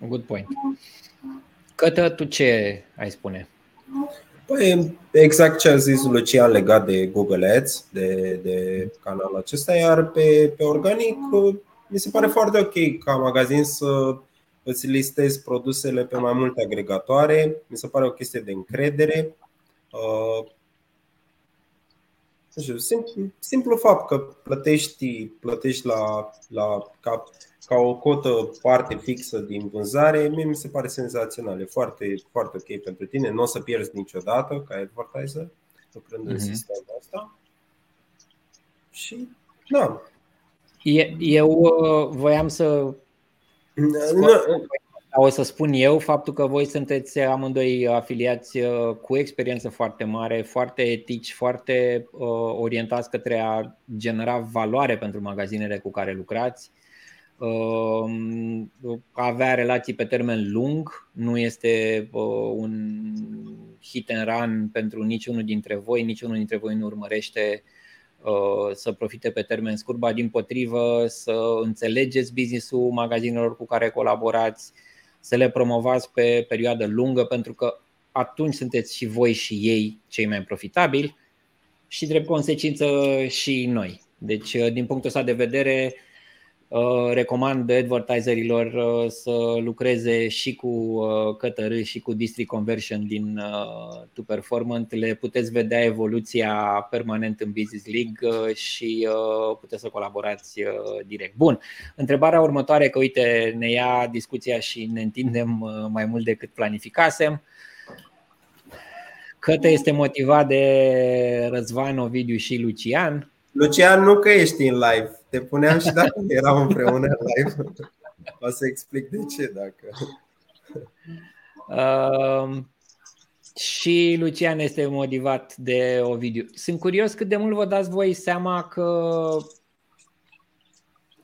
Speaker 1: Good point. Cătă, tu ce ai spune?
Speaker 3: Păi, exact ce a zis Lucian legat de Google Ads, de, de canalul acesta, iar pe, pe organic mi se pare foarte ok ca magazin să îți listezi produsele pe mai multe agregatoare. Mi se pare o chestie de încredere. Uh, simplu, simplu fapt că plătești, plătești la, la, ca, ca o cotă parte fixă din vânzare, mie mi se pare senzațional. E foarte, foarte ok pentru tine. Nu o să pierzi niciodată ca advertiser lucrând mm-hmm. în mhm. sistemul ăsta. Și, da.
Speaker 1: Eu uh, voiam să. Nu, o să spun eu faptul că voi sunteți amândoi afiliați uh, cu experiență foarte mare, foarte etici, foarte uh, orientați către a genera valoare pentru magazinele cu care lucrați. Uh, avea relații pe termen lung nu este un hit and run pentru niciunul dintre voi, niciunul dintre voi nu urmărește să profite pe termen scurt, ba din potrivă să înțelegeți businessul magazinelor cu care colaborați, să le promovați pe perioadă lungă, pentru că atunci sunteți și voi și ei cei mai profitabili și drept consecință și noi. Deci, din punctul ăsta de vedere, Uh, recomand advertiserilor uh, să lucreze și cu uh, Cătărâ și cu District Conversion din To Performant. Le puteți vedea evoluția permanent în Business League și puteți să colaborați direct. Bun. Întrebarea următoare, că uite, ne ia discuția și ne întindem mai mult decât planificasem. Cătă este motivat de Răzvan, Ovidiu și Lucian.
Speaker 3: Lucian, nu că ești în live. Te puneam și dacă eram împreună în live. O să explic de ce dacă.
Speaker 1: Uh, și Lucian este motivat de Ovidiu. Sunt curios cât de mult vă dați voi seama că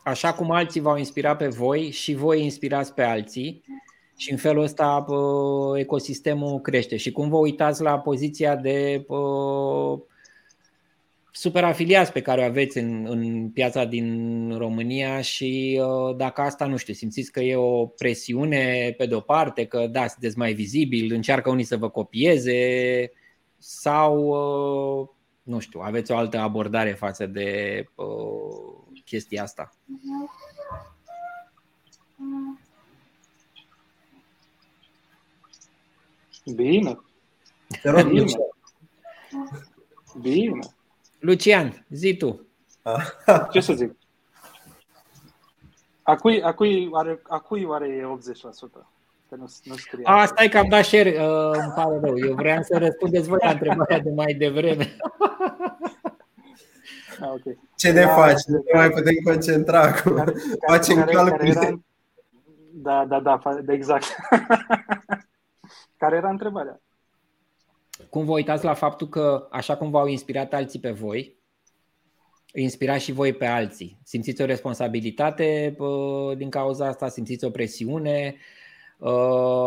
Speaker 1: așa cum alții v-au inspirat pe voi și voi inspirați pe alții și în felul ăsta ecosistemul crește. Și cum vă uitați la poziția de super afiliați pe care o aveți în, în piața din România și uh, dacă asta, nu știu, simțiți că e o presiune pe de-o parte, că da, sunteți mai vizibil, încearcă unii să vă copieze sau, uh, nu știu, aveți o altă abordare față de uh, chestia asta?
Speaker 4: Bine. Bine. Bine.
Speaker 1: Lucian, zi tu. <laughs>
Speaker 4: Ce să zic? A cui, a cui, are, a cui oare e 80%? Că nu, nu scrie.
Speaker 1: A, stai că am dat share, uh, îmi pare rău. Eu vreau să răspundeți voi la întrebarea de mai devreme. <laughs>
Speaker 3: Ah, okay. Ce ne da, faci? Nu ne mai putem concentra acum. <laughs> Facem calcule.
Speaker 4: Da, da, da, exact. care era întrebarea?
Speaker 1: Cum vă uitați la faptul că, așa cum v-au inspirat alții pe voi, inspirați și voi pe alții. Simțiți o responsabilitate din cauza asta, simțiți o presiune,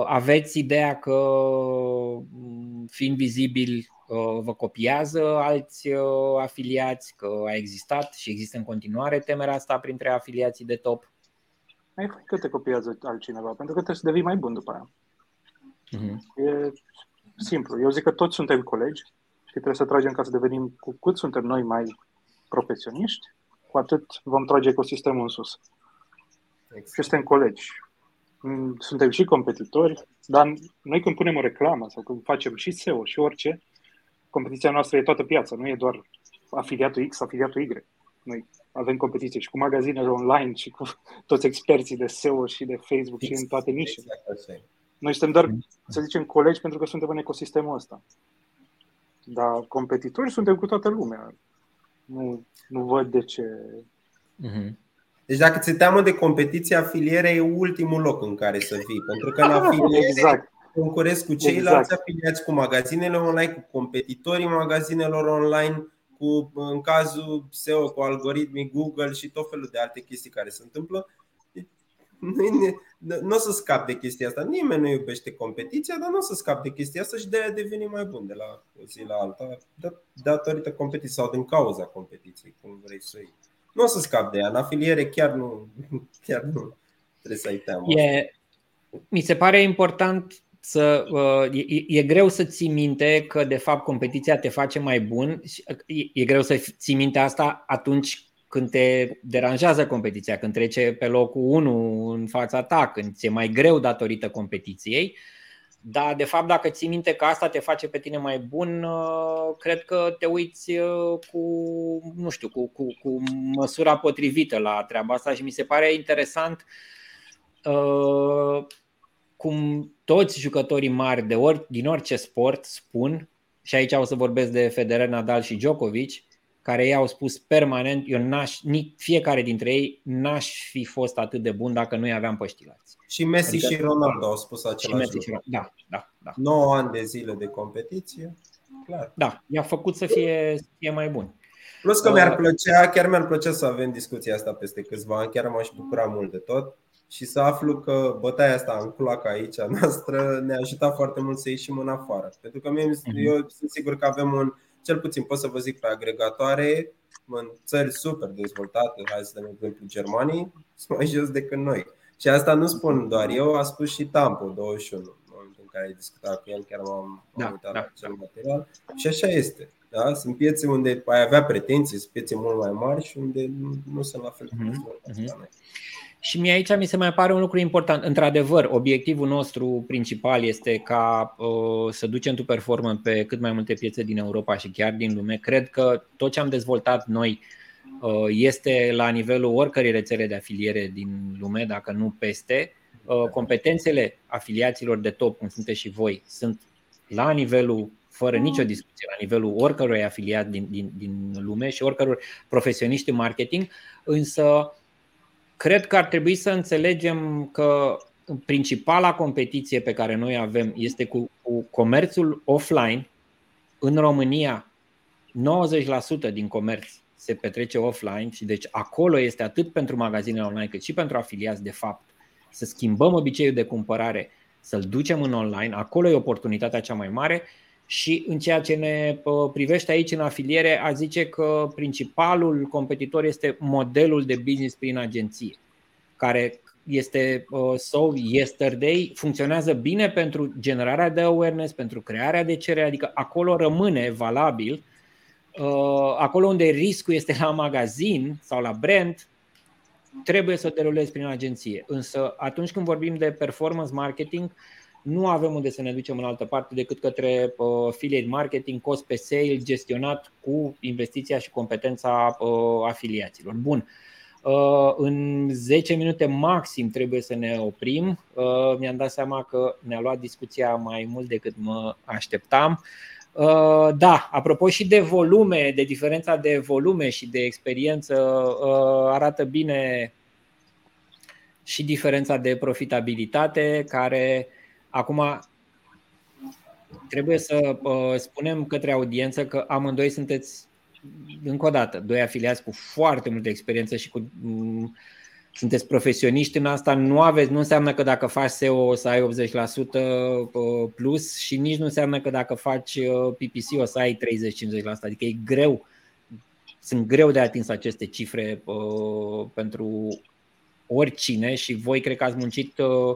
Speaker 1: aveți ideea că fiind vizibil vă copiază alți afiliați, că a existat și există în continuare temerea asta printre afiliații de top?
Speaker 4: Ai că te copiază altcineva, pentru că trebuie să devii mai bun după aia. Uh-huh. E simplu. Eu zic că toți suntem colegi și trebuie să tragem ca să devenim, cu cât suntem noi mai profesioniști, cu atât vom trage ecosistemul în sus. Exact. Și suntem colegi. Mm, suntem și competitori, Dar noi când punem o reclamă sau când facem și SEO și orice, competiția noastră e toată piața, nu e doar afiliatul X, afiliatul Y. Noi avem competiție și cu magazinele online și cu toți experții de SEO și de Facebook și în toate nișele. Exact Noi suntem doar, să zicem, colegi pentru că suntem în ecosistemul ăsta. Dar competitori suntem cu toată lumea. Nu, nu văd de ce.
Speaker 3: Mm-hmm. Deci dacă ți teamă de competiție, afiliere e ultimul loc în care să fii. Pentru că în <laughs> afiliere exact. concurezi cu ceilalți exact. afiliați, cu magazinele online, cu competitorii magazinelor online, cu, în cazul SEO, cu algoritmii Google și tot felul de alte chestii care se întâmplă. Nu o să scap de chestia asta. Nimeni nu iubește competiția, dar nu o să scap de chestia asta și de aia deveni mai bun de la o zi la alta, datorită competiției sau din cauza competiției, cum vrei să iei nu o să scap de ea. În afiliere chiar nu, <laughs> chiar nu trebuie să ai teamă.
Speaker 1: E, mi se pare important să. Uh, e, e greu să ții minte că, de fapt, competiția te face mai bun. E, e greu să ții minte asta atunci când te deranjează competiția, când trece pe locul 1 în fața ta, când ți-e mai greu datorită competiției. Uh, dar, de fapt, dacă ții minte că asta te face pe tine mai bun, uh, cred că te uiți uh, cu, nu știu, cu, cu, cu măsura potrivită la treaba asta și mi se pare interesant uh, cum toți jucătorii mari de ori, din orice sport spun, și aici o să vorbesc de Federer, Nadal și Djokovic, care ei au spus permanent, eu n-aș, fiecare dintre ei n-aș fi fost atât de bun dacă nu aveam păștilați.
Speaker 3: Și Messi adică, și Ronaldo au spus același
Speaker 1: și lucru. Și da, da, da.
Speaker 3: 9 ani de zile de competiție, clar.
Speaker 1: Da, i-a făcut să fie, să fie mai bun.
Speaker 3: Plus că mi-ar uh, plăcea, chiar mi-ar plăcea să avem discuția asta peste câțiva ani, chiar m-aș bucura mult de tot și să aflu că bătaia asta în culac aici a noastră ne-a ajutat foarte mult să ieșim în afară. Pentru că mie, uh-huh. eu sunt sigur că avem un, cel puțin pot să vă zic pe agregatoare, în țări super dezvoltate, hai să dăm exemplu Germanii, sunt mai jos decât noi. Și asta nu spun doar eu, a spus și Tampo 21 în momentul în care ai discutat cu el, chiar m-am da, uitat da, la acel da. material. Și așa este. Da? Sunt piețe unde ai avea pretenții, sunt piețe mult mai mari și unde nu, nu sunt la fel de uh-huh,
Speaker 1: Și mie aici mi se mai pare un lucru important. Într-adevăr, obiectivul nostru principal este ca uh, să ducem tu performă pe cât mai multe piețe din Europa și chiar din lume. Cred că tot ce am dezvoltat noi uh, este la nivelul oricărei rețele de afiliere din lume, dacă nu peste. Uh, competențele afiliaților de top, cum sunteți și voi, sunt la nivelul fără nicio discuție, la nivelul oricărui afiliat din, din, din lume și oricăror profesioniști în marketing, însă cred că ar trebui să înțelegem că principala competiție pe care noi avem este cu, cu comerțul offline. În România, 90% din comerț se petrece offline și deci acolo este atât pentru magazinele online cât și pentru afiliați de fapt să schimbăm obiceiul de cumpărare, să-l ducem în online, acolo e oportunitatea cea mai mare și în ceea ce ne privește aici în afiliere, a zice că principalul competitor este modelul de business prin agenție, care este So Yesterday, funcționează bine pentru generarea de awareness, pentru crearea de cerere, adică acolo rămâne valabil. Acolo unde riscul este la magazin sau la brand, trebuie să o derulezi prin agenție. Însă atunci când vorbim de performance marketing, nu avem unde să ne ducem în altă parte decât către uh, affiliate marketing, cost pe sale, gestionat cu investiția și competența uh, afiliaților. Bun. Uh, în 10 minute maxim trebuie să ne oprim. Mi-am dat seama că ne-a luat discuția mai mult decât mă așteptam. Da, apropo și de volume, de diferența de volume și de experiență, arată bine și diferența de profitabilitate care Acum, trebuie să uh, spunem către audiență că amândoi sunteți, încă o dată, doi afiliați cu foarte multă experiență și cu. Um, sunteți profesioniști în asta, nu aveți, nu înseamnă că dacă faci SEO o să ai 80% uh, plus și nici nu înseamnă că dacă faci uh, PPC o să ai 30-50%, adică e greu, sunt greu de atins aceste cifre uh, pentru oricine și voi cred că ați muncit uh,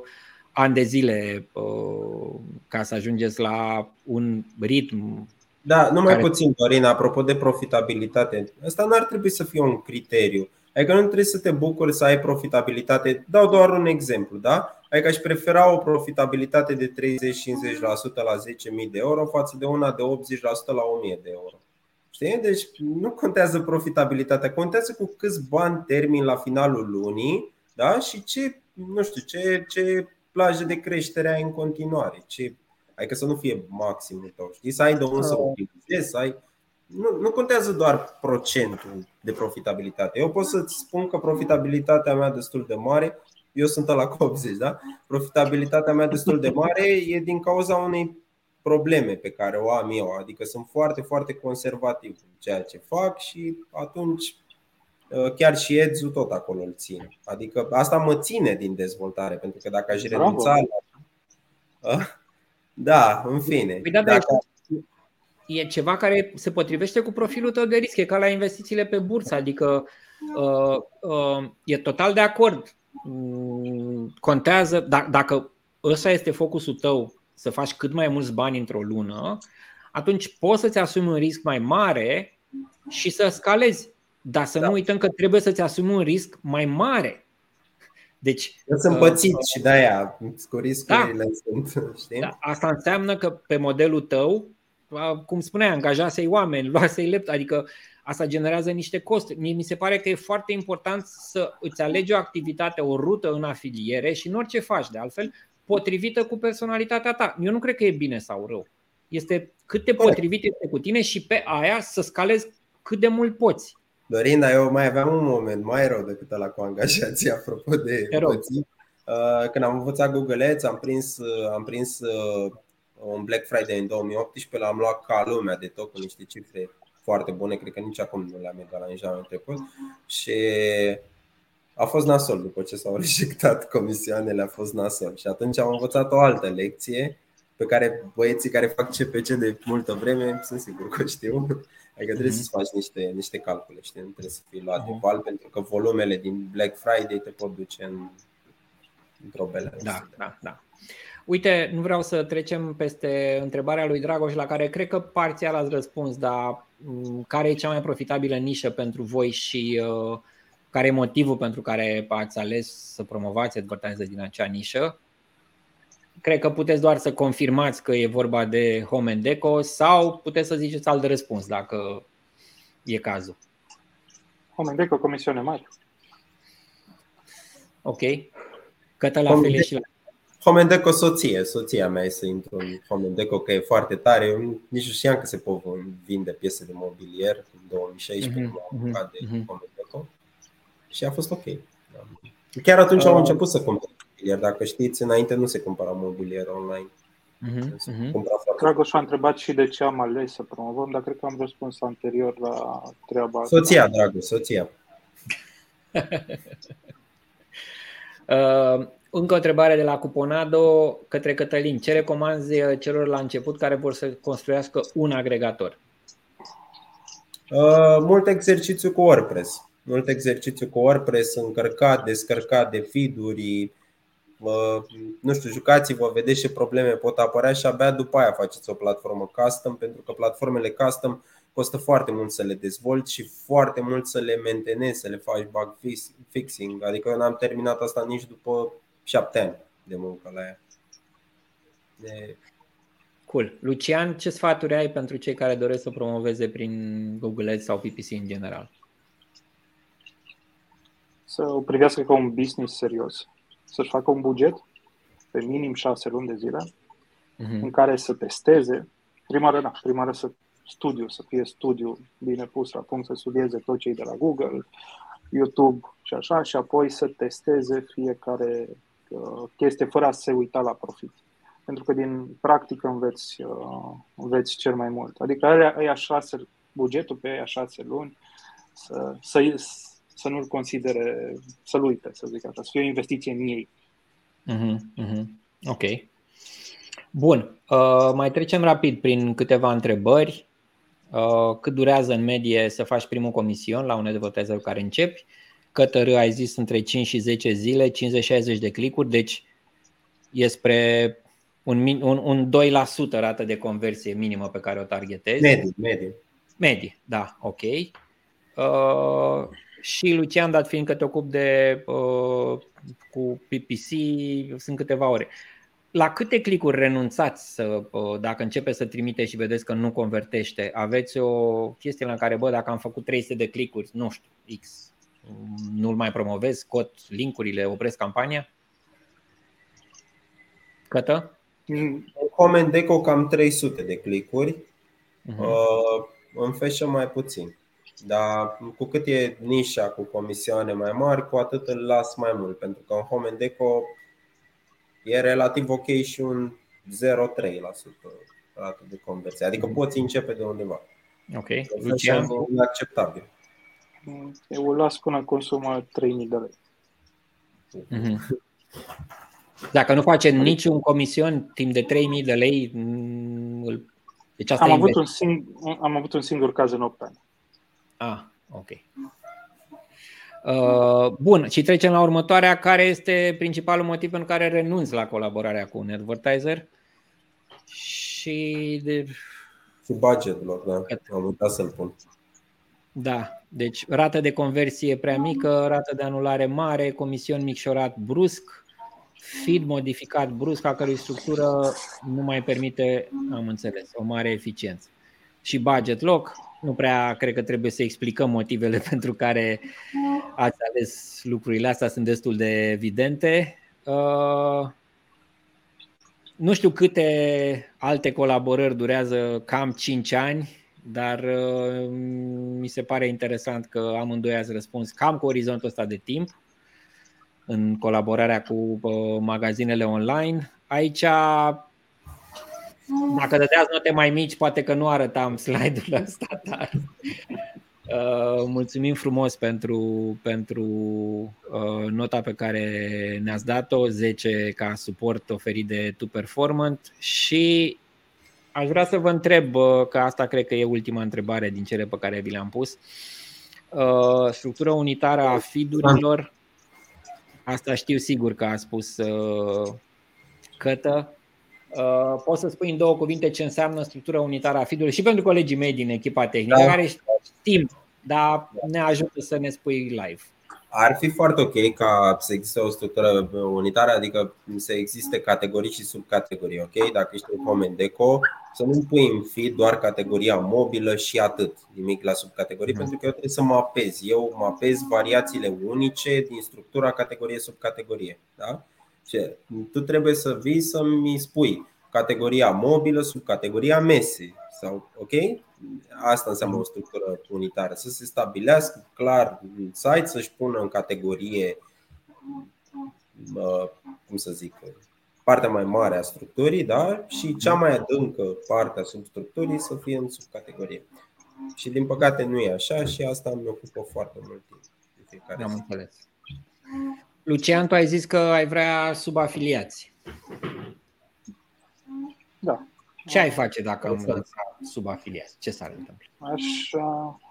Speaker 1: ani de zile uh, ca să ajungeți la un ritm.
Speaker 3: Da, numai care... puțin, Dorin, apropo de profitabilitate. Asta nu ar trebui să fie un criteriu. Adică nu trebuie să te bucuri să ai profitabilitate. Dau doar un exemplu, da? Adică aș prefera o profitabilitate de 30-50% la 10.000 de euro față de una de 80% la 1.000 de euro. Știi? Deci nu contează profitabilitatea, contează cu câți bani termin la finalul lunii da? și ce, nu știu, ce, ce plajă de creștere ai în continuare. Ce, adică să nu fie maximul tău, știi? Să ai de unde să optimizezi, să ai nu, nu contează doar procentul de profitabilitate. Eu pot să-ți spun că profitabilitatea mea destul de mare, eu sunt la 80, da? Profitabilitatea mea destul de mare e din cauza unei probleme pe care o am eu, adică sunt foarte, foarte conservativ în ceea ce fac și atunci uh, chiar și Edzu tot acolo îl țin. Adică asta mă ține din dezvoltare, pentru că dacă aș renunța la... Uh, da, în fine.
Speaker 1: Păi da, dacă e ceva care se potrivește cu profilul tău de risc, e ca la investițiile pe bursă, adică uh, uh, e total de acord. Mm, contează, da, dacă ăsta este focusul tău, să faci cât mai mulți bani într-o lună, atunci poți să-ți asumi un risc mai mare și să scalezi. Dar să da. nu uităm că trebuie să-ți asumi un risc mai mare. Deci,
Speaker 3: Eu sunt uh, pățit uh, și de-aia cu riscurile da, sunt. <laughs> Știi?
Speaker 1: Da, asta înseamnă că pe modelul tău cum spuneai, angajasei oameni, <laughs> luasei lept, adică asta generează niște costuri. Mie mi se pare că e foarte important să îți alegi o activitate, o rută în afiliere și în orice faci de altfel, potrivită cu personalitatea ta. Eu nu cred că e bine sau rău. Este cât de potrivit este cu tine și pe aia să scalezi cât de mult poți.
Speaker 3: Dorinda, eu mai aveam un moment mai rău decât la cu angajații, <laughs> apropo de pății. Uh, când am învățat Google Ads, am prins, uh, am prins uh, un Black Friday în 2018 l-am luat ca lumea de tot cu niște cifre foarte bune, cred că nici acum nu le-am la nici anul trecut și a fost nasol după ce s-au <laughs> rejectat comisioanele, a fost nasol și atunci am învățat o altă lecție pe care băieții care fac CPC de multă vreme sunt sigur că știu. Adică trebuie mm-hmm. să faci niște, niște calcule, știi? nu trebuie să fii luat de val pentru că volumele din Black Friday te pot duce în, într-o belă.
Speaker 1: Da, da, da. Uite, nu vreau să trecem peste întrebarea lui Dragoș, la care cred că parțial ați răspuns, dar mm, care e cea mai profitabilă nișă pentru voi și uh, care e motivul pentru care ați ales să promovați advertiser din acea nișă? Cred că puteți doar să confirmați că e vorba de Home and Deco sau puteți să ziceți alt răspuns dacă e cazul.
Speaker 4: Home and Deco, comisiune mari.
Speaker 1: Ok. Cătă la fel și la
Speaker 3: Homendeco soție, soția mea e să intru în Homendeco, că e foarte tare. Eu nici nu știam că se pot vinde piese de mobilier în 2016 mm-hmm. am apucat de mm-hmm. Homendeco și a fost ok. Chiar atunci uh. am început să cumpăr mobilier. Dacă știți, înainte nu se cumpăra mobilier online.
Speaker 4: Mm-hmm. Dragoș a întrebat și de ce am ales să promovăm, dar cred că am răspuns anterior la treaba
Speaker 3: asta. Soția, dragă, soția. <laughs>
Speaker 1: uh, încă o întrebare de la Cuponado către Cătălin. Ce recomanzi uh, celor la început care vor să construiască un agregator?
Speaker 3: Uh, mult exercițiu cu WordPress. Mult exercițiu cu WordPress, încărcat, descărcat de feed-uri. Uh, nu știu, jucați-vă, vedeți ce probleme pot apărea și abia după aia faceți o platformă custom, pentru că platformele custom costă foarte mult să le dezvolți și foarte mult să le mentenezi, să le faci bug fixing. Adică eu n-am terminat asta nici după șapte ani de muncă la ea.
Speaker 1: De... Cool. Lucian, ce sfaturi ai pentru cei care doresc să promoveze prin Google Ads sau PPC în general?
Speaker 4: Să o privească ca un business serios. Să-și facă un buget pe minim șase luni de zile uh-huh. în care să testeze. Prima oară, da, prima oară să studiu, să fie studiu bine pus la punct, să studieze tot cei de la Google, YouTube și așa, și apoi să testeze fiecare Uh, chestie fără a se uita la profit. Pentru că din practică înveți, uh, înveți cel mai mult. Adică aia șase, bugetul pe aia șase luni să, să, să nu-l considere, să-l uite, să zic așa, să fie o investiție în ei.
Speaker 1: Uh-huh, uh-huh. Ok. Bun. Uh, mai trecem rapid prin câteva întrebări. Uh, cât durează în medie să faci primul comision la un advertiser care începi? Cătărâ ai zis între 5 și 10 zile, 50-60 de clicuri, deci e spre un, un, un 2% rată de conversie minimă pe care o targetezi.
Speaker 3: Medii, medii.
Speaker 1: Medii, da, ok. Uh, și Lucian, dat fiindcă te ocup de uh, cu PPC, sunt câteva ore. La câte clicuri renunțați să, uh, dacă începe să trimite și vedeți că nu convertește? Aveți o chestie la care, bă, dacă am făcut 300 de clicuri, nu știu, X, nu-l mai promovez, scot linkurile, opresc campania? Cătă?
Speaker 3: În Comendeco cam 300 de clicuri, uh-huh. uh, în Fashion mai puțin. Dar cu cât e nișa cu comisioane mai mari, cu atât îl las mai mult, pentru că în Home Deco e relativ ok și un 0,3% rată de conversie. Adică poți începe de undeva.
Speaker 1: Ok. Lucian?
Speaker 3: E acceptabil.
Speaker 4: Eu îl las până consumă 3000 de lei.
Speaker 1: Mm-hmm. Dacă nu face niciun comision timp de 3000 de lei, îl... deci asta
Speaker 4: am, avut un sing- am avut un singur caz în 8 ani.
Speaker 1: Ah, ok. Uh, bun, și trecem la următoarea. Care este principalul motiv pentru care renunți la colaborarea cu un advertiser? Și de...
Speaker 3: Și budgetul, da. Am uitat să-l pun.
Speaker 1: Da, deci rată de conversie prea mică, rată de anulare mare, comision micșorat brusc, feed modificat brusc, a cărui structură nu mai permite, am înțeles, o mare eficiență. Și budget loc, nu prea cred că trebuie să explicăm motivele <laughs> pentru care ați ales lucrurile astea, sunt destul de evidente. Uh, nu știu câte alte colaborări durează cam 5 ani, dar uh, mi se pare interesant că amândoi ați răspuns cam cu orizontul ăsta de timp în colaborarea cu uh, magazinele online. Aici dacă dădeați note mai mici, poate că nu arătam slide-ul ăsta, dar uh, mulțumim frumos pentru, pentru uh, nota pe care ne-ați dat-o, 10 ca suport oferit de Tu Performant. Și aș vrea să vă întreb, uh, că asta cred că e ultima întrebare din cele pe care vi le-am pus, uh, structura unitară a feed-urilor, asta știu sigur că a spus uh, Cătă, Uh, poți să spui în două cuvinte ce înseamnă structura unitară a feed și pentru colegii mei din echipa tehnică, da. care știm, dar ne ajută să ne spui live.
Speaker 3: Ar fi foarte ok ca să existe o structură unitară, adică să existe categorii și subcategorii, ok? Dacă ești un comment deco, să nu pui în feed doar categoria mobilă și atât, nimic la subcategorii, mm. pentru că eu trebuie să mapez. Eu mapez variațiile unice din structura categorie-subcategorie. Da? Ce? Tu trebuie să vii să-mi spui categoria mobilă sub categoria mese. Sau, ok? Asta înseamnă o structură unitară. Să se stabilească clar în site, să-și pună în categorie, cum să zic, partea mai mare a structurii da? și cea mai adâncă parte a substructurii să fie în subcategorie. Și din păcate nu e așa și asta mi ocupă foarte mult timp.
Speaker 1: Am înțeles. Lucian, tu ai zis că ai vrea subafiliați.
Speaker 4: Da.
Speaker 1: Ce ai face dacă am lansa subafiliați? Ce s-ar întâmpla?
Speaker 4: Aș,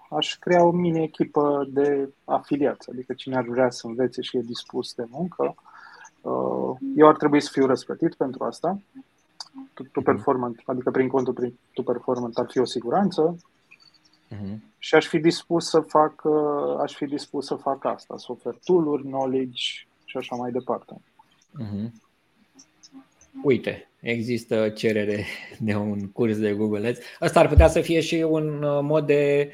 Speaker 4: aș crea o mini-echipă de afiliați, adică cine ar vrea să învețe și e dispus de muncă. Uh, eu ar trebui să fiu răsplătit pentru asta. Tu mhm. performant, adică prin contul prin tu performant ar fi o siguranță. Uh-huh. Și aș fi dispus să fac, uh, aș fi dispus să fac asta, să ofer tool knowledge și așa mai departe. Uh-huh.
Speaker 1: Uite, există cerere de un curs de Google Ads. Asta ar putea să fie și un uh, mod de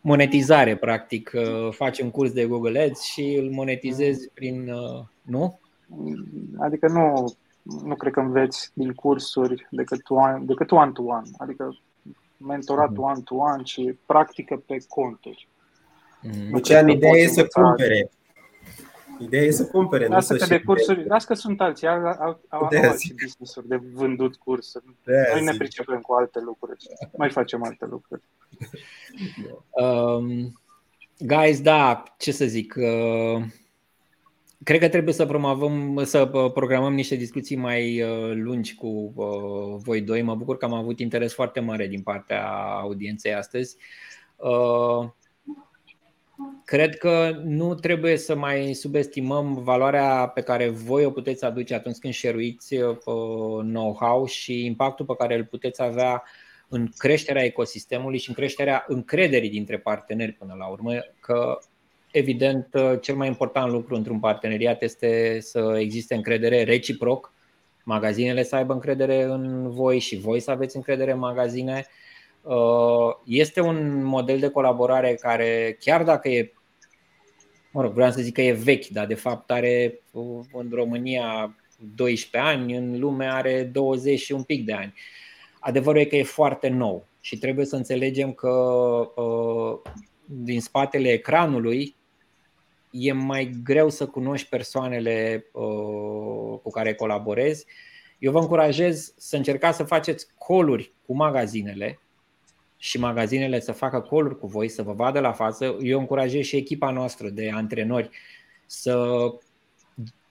Speaker 1: monetizare, practic. Uh, faci un curs de Google Ads și îl monetizezi prin. Nu?
Speaker 4: Adică nu, nu cred că înveți din cursuri decât one, decât one-to-one. Adică mentorat mhm. one-to-one și practică pe conturi.
Speaker 3: Mm-hmm. Lucian, ideea e să cumpere. Ideea e să cumpere.
Speaker 4: Lasă că de cursuri, lasă că sunt alții, au, au, au alții business de vândut cursuri. De Noi ne pricepem cu alte lucruri. Mai facem alte lucruri. <laughs>
Speaker 1: Um, guys, da, ce să zic, uh, Cred că trebuie să promovăm, să uh, programăm niște discuții mai uh, lungi cu uh, voi doi. Mă bucur că am avut interes foarte mare din partea audienței astăzi. Cred că nu trebuie să mai subestimăm valoarea pe care voi o puteți aduce atunci când șeruiți know-how și impactul pe care îl puteți avea în creșterea ecosistemului și în creșterea încrederii dintre parteneri până la urmă, că evident, cel mai important lucru într-un parteneriat este să existe încredere reciproc, magazinele să aibă încredere în voi și voi să aveți încredere în magazine. Este un model de colaborare care, chiar dacă e, mă rog, vreau să zic că e vechi, dar de fapt are în România 12 ani, în lume are 20 și un pic de ani. Adevărul e că e foarte nou și trebuie să înțelegem că uh, din spatele ecranului e mai greu să cunoști persoanele uh, cu care colaborezi. Eu vă încurajez să încercați să faceți coluri cu magazinele și magazinele să facă coluri cu voi, să vă vadă la față. Eu încurajez și echipa noastră de antrenori să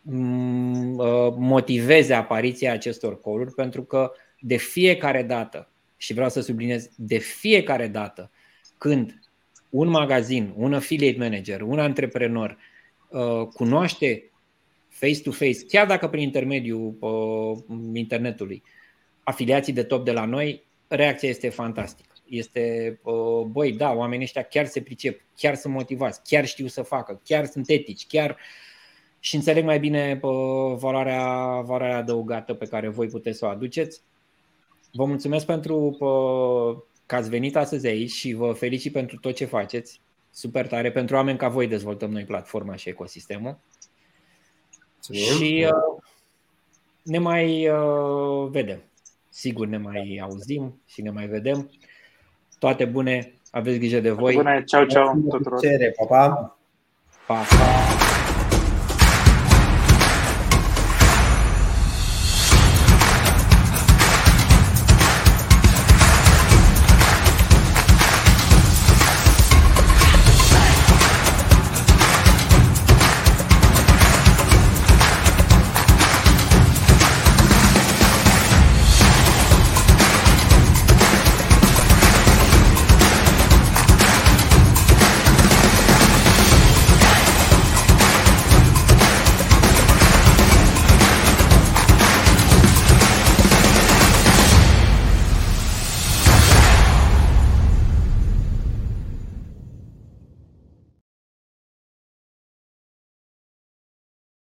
Speaker 1: mm, uh, motiveze apariția acestor coluri pentru că de fiecare dată, și vreau să subliniez, de fiecare dată când un magazin, un affiliate manager, un antreprenor uh, cunoaște face-to-face, chiar dacă prin intermediul uh, internetului, afiliații de top de la noi, reacția este fantastică. Este, uh, băi, da, oamenii ăștia chiar se pricep, chiar sunt motivați, chiar știu să facă, chiar sunt etici, chiar și înțeleg mai bine valoarea, valoarea adăugată pe care voi puteți să o aduceți. Vă mulțumesc pentru că ați venit astăzi aici și vă felicit pentru tot ce faceți. Super tare. Pentru oameni ca voi dezvoltăm noi platforma și ecosistemul. Mulțumim. Și uh, ne mai uh, vedem. Sigur ne mai auzim și ne mai vedem. Toate bune, aveți grijă de voi.
Speaker 4: Bune, ceau, ceau tuturor.
Speaker 3: Pa, pa.
Speaker 1: Pa, pa.